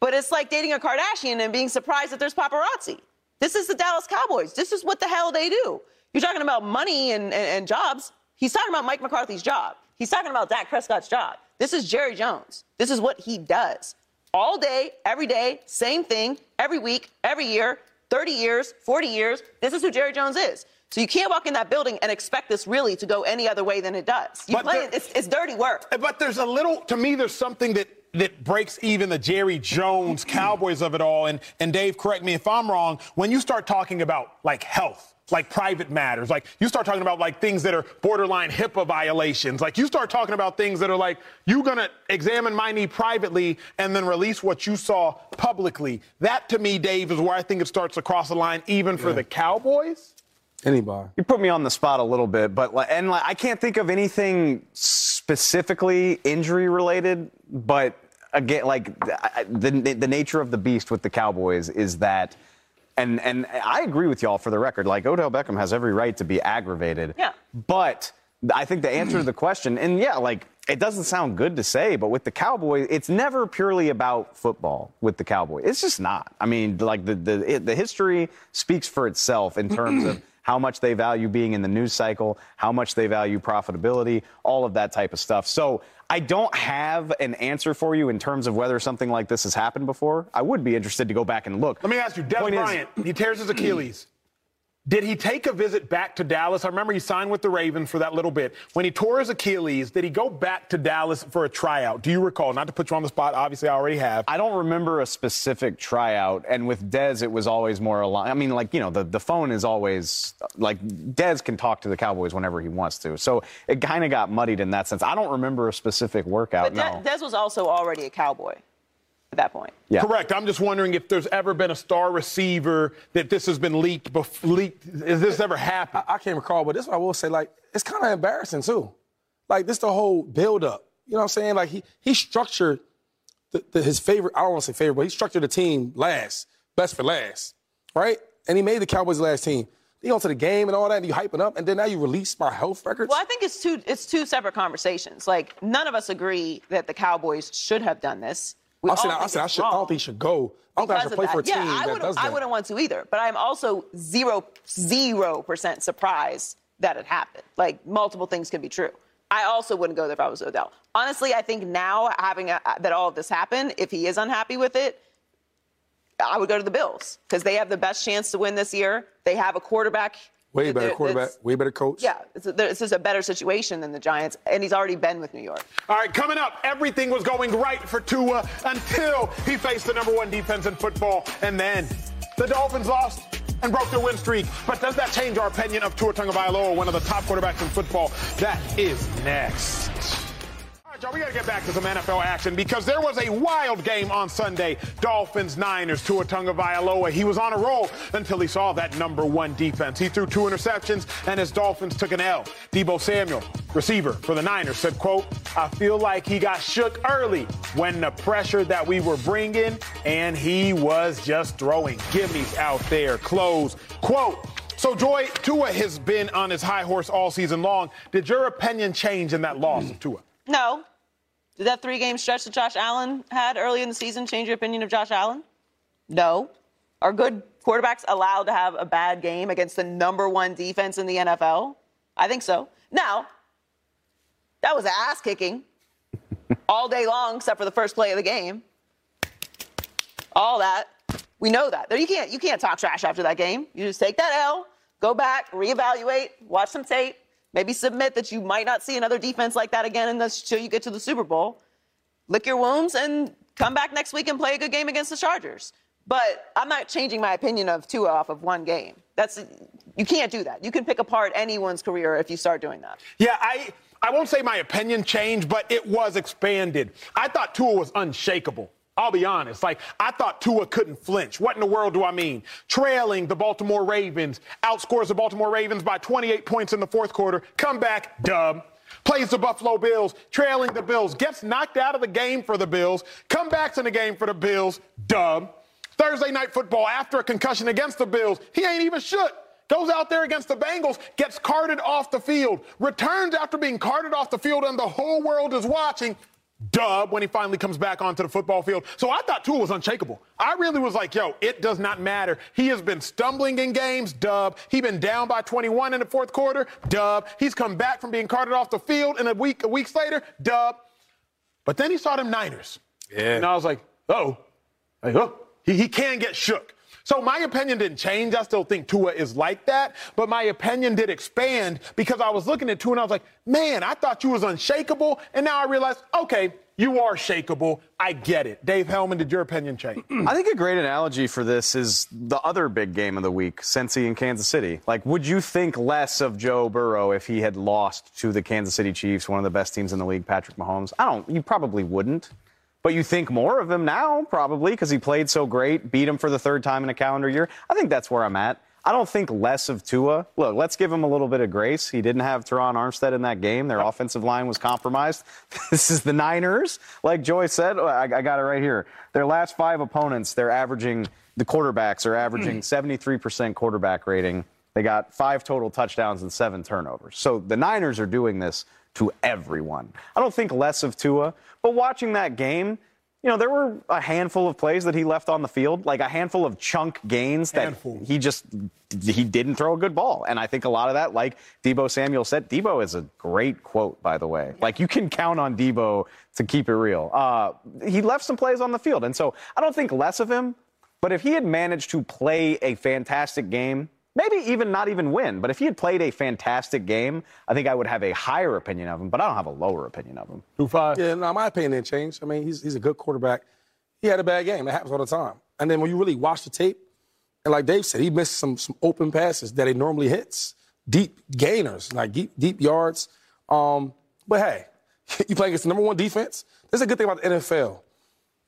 Speaker 4: But it's like dating a Kardashian and being surprised that there's paparazzi. This is the Dallas Cowboys. This is what the hell they do. You're talking about money and, and, and jobs. He's talking about Mike McCarthy's job. He's talking about Dak Prescott's job. This is Jerry Jones. This is what he does. All day, every day, same thing, every week, every year, 30 years, 40 years. This is who Jerry Jones is. So you can't walk in that building and expect this really to go any other way than it does. You play there, it's, it's dirty work.
Speaker 1: Eh, but there's a little, to me, there's something that that breaks even the Jerry Jones Cowboys of it all. And, and Dave, correct me if I'm wrong, when you start talking about like health, like private matters. Like you start talking about like things that are borderline HIPAA violations. Like you start talking about things that are like you're gonna examine my knee privately and then release what you saw publicly. That to me, Dave, is where I think it starts to cross the line, even for the Cowboys.
Speaker 2: Anybody.
Speaker 3: You put me on the spot a little bit, but and like, I can't think of anything specifically injury related, but again, like the the nature of the beast with the Cowboys is that and and I agree with y'all for the record. Like Odell Beckham has every right to be aggravated.
Speaker 4: Yeah.
Speaker 3: But I think the answer to the question, and yeah, like it doesn't sound good to say, but with the Cowboys, it's never purely about football with the Cowboys. It's just not. I mean, like the the the history speaks for itself in terms of how much they value being in the news cycle, how much they value profitability, all of that type of stuff. So I don't have an answer for you in terms of whether something like this has happened before. I would be interested to go back and look.
Speaker 1: Let me ask you, Des
Speaker 3: Point is-
Speaker 1: he tears his Achilles. Did he take a visit back to Dallas? I remember he signed with the Ravens for that little bit. When he tore his Achilles, did he go back to Dallas for a tryout? Do you recall? Not to put you on the spot, obviously I already have.
Speaker 3: I don't remember a specific tryout, and with Dez, it was always more aligned. I mean, like you know, the, the phone is always like Dez can talk to the Cowboys whenever he wants to, so it kind of got muddied in that sense. I don't remember a specific workout.
Speaker 4: But De-
Speaker 3: no.
Speaker 4: Dez was also already a Cowboy at that point.
Speaker 3: yeah.
Speaker 1: Correct. I'm just wondering if there's ever been a star receiver that this has been leaked. Bef- leaked. Has this ever happened?
Speaker 2: I can't recall, but this what I will say, like, it's kind of embarrassing too. Like this the whole buildup. You know what I'm saying? Like he he structured the, the, his favorite, I don't want to say favorite, but he structured the team last, best for last. Right? And he made the Cowboys last team. You go to the game and all that, and you hyping up, and then now you release my health records.
Speaker 4: Well, I think it's two it's two separate conversations. Like none of us agree that the Cowboys should have done this. We
Speaker 2: I said, I, said I, should, I don't think he should go. I don't think I should play for a team
Speaker 4: yeah, I
Speaker 2: that
Speaker 4: wouldn't,
Speaker 2: does that.
Speaker 4: I wouldn't want to either. But I'm also zero zero percent surprised that it happened. Like multiple things can be true. I also wouldn't go there if I was Odell. Honestly, I think now having a, that all of this happen, if he is unhappy with it, I would go to the Bills because they have the best chance to win this year. They have a quarterback.
Speaker 2: Way better quarterback, way better coach.
Speaker 4: Yeah, this is a better situation than the Giants, and he's already been with New York.
Speaker 1: All right, coming up, everything was going right for Tua until he faced the number one defense in football, and then the Dolphins lost and broke their win streak. But does that change our opinion of Tua Tagovailoa, one of the top quarterbacks in football? That is next. Y'all, we got to get back to some NFL action because there was a wild game on Sunday. Dolphins, Niners, Tua Tagovailoa. He was on a roll until he saw that number one defense. He threw two interceptions and his Dolphins took an L. Deebo Samuel, receiver for the Niners, said, quote, I feel like he got shook early when the pressure that we were bringing and he was just throwing gimmies out there. Close. Quote, so, Joy, Tua has been on his high horse all season long. Did your opinion change in that loss of Tua?
Speaker 4: No. Did that three game stretch that Josh Allen had early in the season change your opinion of Josh Allen? No. Are good quarterbacks allowed to have a bad game against the number one defense in the NFL? I think so. Now, that was ass kicking all day long, except for the first play of the game. All that. We know that. You can't, you can't talk trash after that game. You just take that L, go back, reevaluate, watch some tape, maybe submit that you might not see another defense like that again until you get to the Super Bowl. Lick your wounds and come back next week and play a good game against the Chargers. But I'm not changing my opinion of Tua off of one game. That's you can't do that. You can pick apart anyone's career if you start doing that.
Speaker 1: Yeah, I I won't say my opinion changed, but it was expanded. I thought Tua was unshakable. I'll be honest. Like, I thought Tua couldn't flinch. What in the world do I mean? Trailing the Baltimore Ravens, outscores the Baltimore Ravens by 28 points in the fourth quarter, come back, dub. Plays the Buffalo Bills, trailing the Bills, gets knocked out of the game for the Bills, comebacks in the game for the Bills, dub. Thursday night football after a concussion against the Bills, he ain't even shook. Goes out there against the Bengals, gets carted off the field, returns after being carted off the field, and the whole world is watching. Dub when he finally comes back onto the football field. So I thought Tua was unshakable. I really was like, yo, it does not matter. He has been stumbling in games, dub. He been down by 21 in the fourth quarter, dub. He's come back from being carted off the field and a week, a weeks later, dub. But then he saw them Niners.
Speaker 2: Yeah.
Speaker 1: And I was like, oh, like, oh, he, he can get shook. So my opinion didn't change. I still think Tua is like that, but my opinion did expand because I was looking at Tua and I was like, man, I thought you was unshakable, and now I realize, okay, you are shakable. I get it. Dave Helman, did your opinion change?
Speaker 3: I think a great analogy for this is the other big game of the week, Cincy and Kansas City. Like, would you think less of Joe Burrow if he had lost to the Kansas City Chiefs, one of the best teams in the league, Patrick Mahomes? I don't. You probably wouldn't. But you think more of him now, probably, because he played so great, beat him for the third time in a calendar year. I think that's where I'm at. I don't think less of Tua. Look, let's give him a little bit of grace. He didn't have Terron Armstead in that game. Their offensive line was compromised. This is the Niners. Like Joy said, oh, I, I got it right here. Their last five opponents, they're averaging, the quarterbacks are averaging hmm. 73% quarterback rating. They got five total touchdowns and seven turnovers. So the Niners are doing this to everyone. I don't think less of Tua, but watching that game, you know, there were a handful of plays that he left on the field, like a handful of chunk gains that
Speaker 1: Handful.
Speaker 3: he just he didn't throw a good ball. And I think a lot of that, like Deebo Samuel said, Deebo is a great quote, by the way. Like you can count on Deebo to keep it real. Uh, he left some plays on the field, and so I don't think less of him. But if he had managed to play a fantastic game, maybe even not even win, but if he had played a fantastic game, I think I would have a higher opinion of him. But I don't have a lower opinion of him.
Speaker 1: Two five.
Speaker 2: Yeah, no, my opinion didn't change. I mean, he's, he's a good quarterback. He had a bad game. That happens all the time. And then when you really watch the tape, and like Dave said, he missed some some open passes that he normally hits, deep gainers, like deep, deep yards. Um, but hey, you play against the number one defense. That's a good thing about the NFL.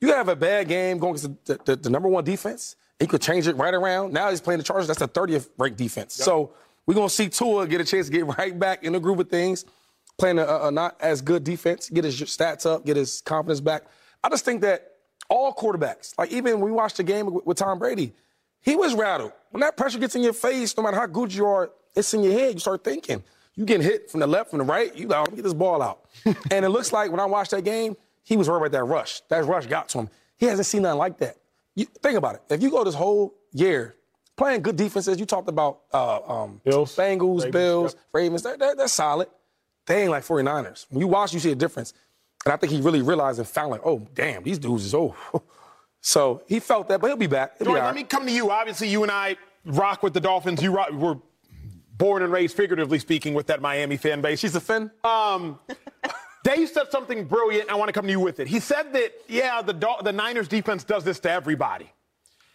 Speaker 2: You gotta have a bad game going against the, the, the number one defense. He could change it right around. Now he's playing the Chargers. That's the 30th ranked defense. So we're gonna see Tua get a chance to get right back in the groove of things, playing a, a not as good defense, get his stats up, get his confidence back. I just think that all quarterbacks, like even when we watched the game with, with Tom Brady, he was rattled. When that pressure gets in your face, no matter how good you are, it's in your head. You start thinking. You getting hit from the left, from the right. You like, oh, get this ball out. and it looks like when I watched that game, he was worried about that rush. That rush got to him. He hasn't seen nothing like that. You, think about it. If you go this whole year playing good defenses, you talked about uh, um,
Speaker 1: Bills.
Speaker 2: Bengals,
Speaker 1: Ravens,
Speaker 2: Bills,
Speaker 1: yep.
Speaker 2: Ravens. That, that, that's solid. They ain't like 49ers. When you watch, you see a difference. And I think he really realized and found like, oh, damn, these dudes is old. So he felt that, but he'll be back. He'll be
Speaker 1: Joy,
Speaker 2: all
Speaker 1: let
Speaker 2: right.
Speaker 1: me come to you. Obviously, you and I rock with the Dolphins. You rock, were born and raised, figuratively speaking, with that Miami fan base.
Speaker 2: She's a Finn.
Speaker 1: Um, Dave said something brilliant. I want to come to you with it. He said that, yeah, the, Dol- the Niners defense does this to everybody.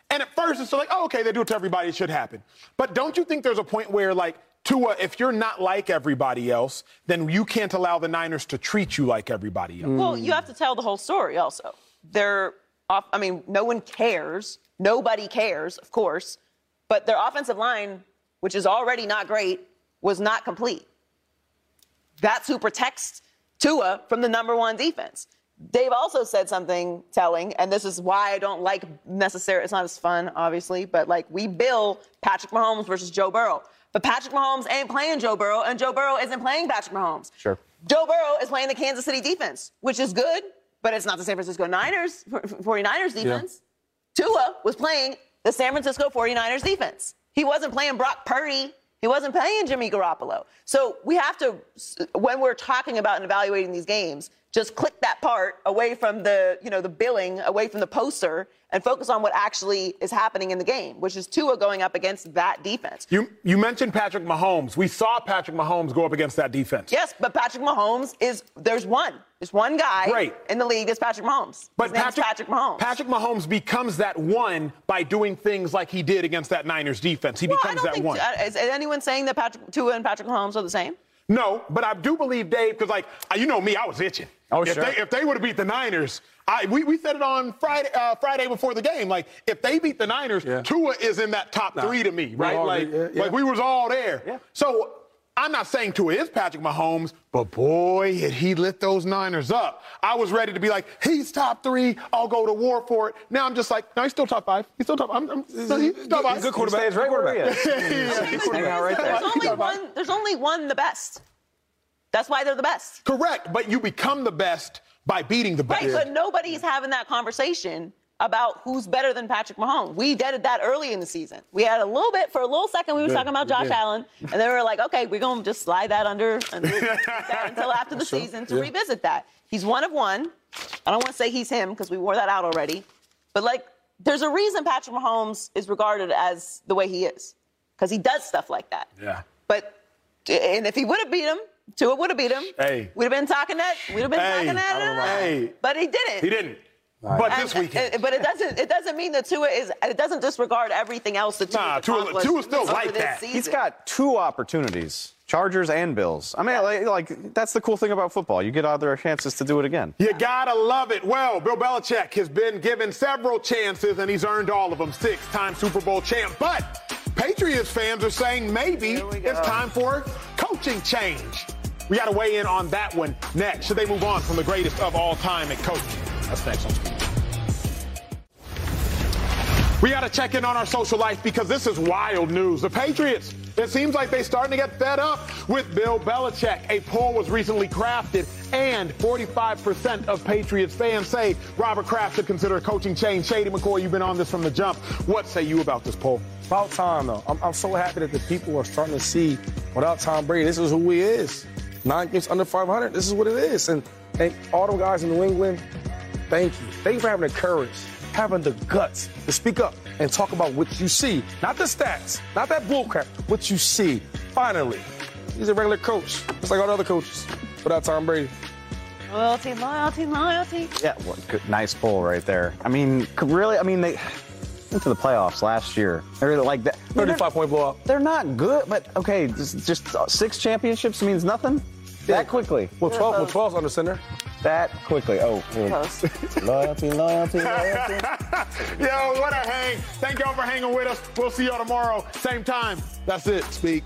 Speaker 1: And at first, it's like, oh, okay, they do it to everybody. It should happen. But don't you think there's a point where, like, Tua, if you're not like everybody else, then you can't allow the Niners to treat you like everybody else?
Speaker 4: Well, you have to tell the whole story also. They're off, I mean, no one cares. Nobody cares, of course. But their offensive line, which is already not great, was not complete. That's who protects Tua from the number one defense. Dave also said something telling, and this is why I don't like necessarily, it's not as fun, obviously, but like we bill Patrick Mahomes versus Joe Burrow. But Patrick Mahomes ain't playing Joe Burrow, and Joe Burrow isn't playing Patrick Mahomes.
Speaker 3: Sure.
Speaker 4: Joe Burrow is playing the Kansas City defense, which is good, but it's not the San Francisco Niners, 49ers defense. Yeah. Tua was playing the San Francisco 49ers defense. He wasn't playing Brock Purdy. He wasn't playing Jimmy Garoppolo. So we have to, when we're talking about and evaluating these games, just click that part away from the, you know, the billing, away from the poster, and focus on what actually is happening in the game, which is Tua going up against that defense.
Speaker 1: You, you mentioned Patrick Mahomes. We saw Patrick Mahomes go up against that defense.
Speaker 4: Yes, but Patrick Mahomes is there's one. There's one guy
Speaker 1: Great.
Speaker 4: in the league that's Patrick Mahomes.
Speaker 1: But Patrick,
Speaker 4: Patrick Mahomes.
Speaker 1: Patrick Mahomes becomes that one by doing things like he did against that Niners defense. He
Speaker 4: well, I
Speaker 1: becomes
Speaker 4: don't
Speaker 1: that
Speaker 4: think,
Speaker 1: one.
Speaker 4: Is anyone saying that Patrick Tua and Patrick Mahomes are the same?
Speaker 1: No, but I do believe Dave because, like, uh, you know me, I was itching.
Speaker 3: Oh,
Speaker 1: if
Speaker 3: sure.
Speaker 1: They, if they would have beat the Niners, I, we, we said it on Friday uh, Friday before the game. Like, if they beat the Niners,
Speaker 2: Yeah.
Speaker 1: Tua is in that top three to me, right? Like,
Speaker 2: yeah.
Speaker 1: like we was all there.
Speaker 3: Yeah.
Speaker 1: So I'm not saying Tua is Patrick Mahomes, but boy, had he lit those Niners up. I was ready to be like, he's top three. I'll go to war for it. Now I'm just like, no, he's still top five. He's still top. I'm, I'm, no, he's top five.
Speaker 2: Good quarterback.
Speaker 3: Stays right where he is.
Speaker 4: Hang
Speaker 3: out right there.
Speaker 4: There's only one. There's only one the best. That's why they're the best.
Speaker 1: Correct, but you become the best by beating the best.
Speaker 4: Right, but nobody's having that conversation about who's better than Patrick Mahomes. We did that early in the season. We had a little bit for a little second. We were talking about Josh Allen, and then we were like, okay, we're gonna just slide that under and that until after the season to
Speaker 2: Yeah.
Speaker 4: revisit that. He's one of one. I don't want to say he's him because we wore that out already, but like, there's a reason Patrick Mahomes is regarded as the way he is because he does stuff like that.
Speaker 1: Yeah.
Speaker 4: But and if he would have beat him, Tua would have beat him.
Speaker 1: Hey.
Speaker 4: We'd have been talking that. We'd have been
Speaker 1: Hey.
Speaker 4: talking that.
Speaker 1: Hey.
Speaker 4: But he didn't.
Speaker 1: He didn't. But
Speaker 4: And-
Speaker 1: this weekend.
Speaker 4: and- but it doesn't. It doesn't mean that Tua is. It doesn't disregard everything else that Tua
Speaker 1: Nah, Tua-
Speaker 4: accomplished
Speaker 1: Tua's still like that.
Speaker 4: Season.
Speaker 3: He's got two opportunities. Chargers and Bills. I mean, like, like that's the cool thing about football. You get other chances to do it again.
Speaker 1: You gotta love it. Well, Bill Belichick has been given several chances and he's earned all of them. Six-time Super Bowl champ. But Patriots fans are saying maybe it's time for coaching change. We gotta weigh in on that one next. Should they move on from the greatest of all time at coaching? That's next on Speak. We got to check in on our social life because this is wild news. The Patriots, it seems like they're starting to get fed up with Bill Belichick. A poll was recently crafted, and 45% of Patriots fans say Robert Kraft should consider a coaching change. Shady McCoy, you've been on this from the jump. What say you about this poll?
Speaker 2: About time, though. I'm, I'm so happy that the people are starting to see without Tom Brady, this is who he is. Nine games under 500, this is what it is. And, and all them guys in New England, thank you. Thank you for having the courage, having the guts to speak up and talk about what you see. Not the stats, not that bullcrap, what you see. Finally, he's a regular coach, just like all the other coaches without Tom Brady.
Speaker 4: Loyalty, loyalty, loyalty.
Speaker 3: Yeah, well, good, nice pull right there. I mean, really, I mean, they went to the playoffs last year. They're like that.
Speaker 2: 35 point blowout.
Speaker 3: They're not good, but okay, just, just six championships means nothing. That quickly.
Speaker 2: Well, 12, well, 12's under center.
Speaker 3: That quickly. Oh, loyalty, loyalty, loyalty.
Speaker 1: Yo, what a hang. Thank y'all for hanging with us. We'll see y'all tomorrow, same time. That's it. Speak.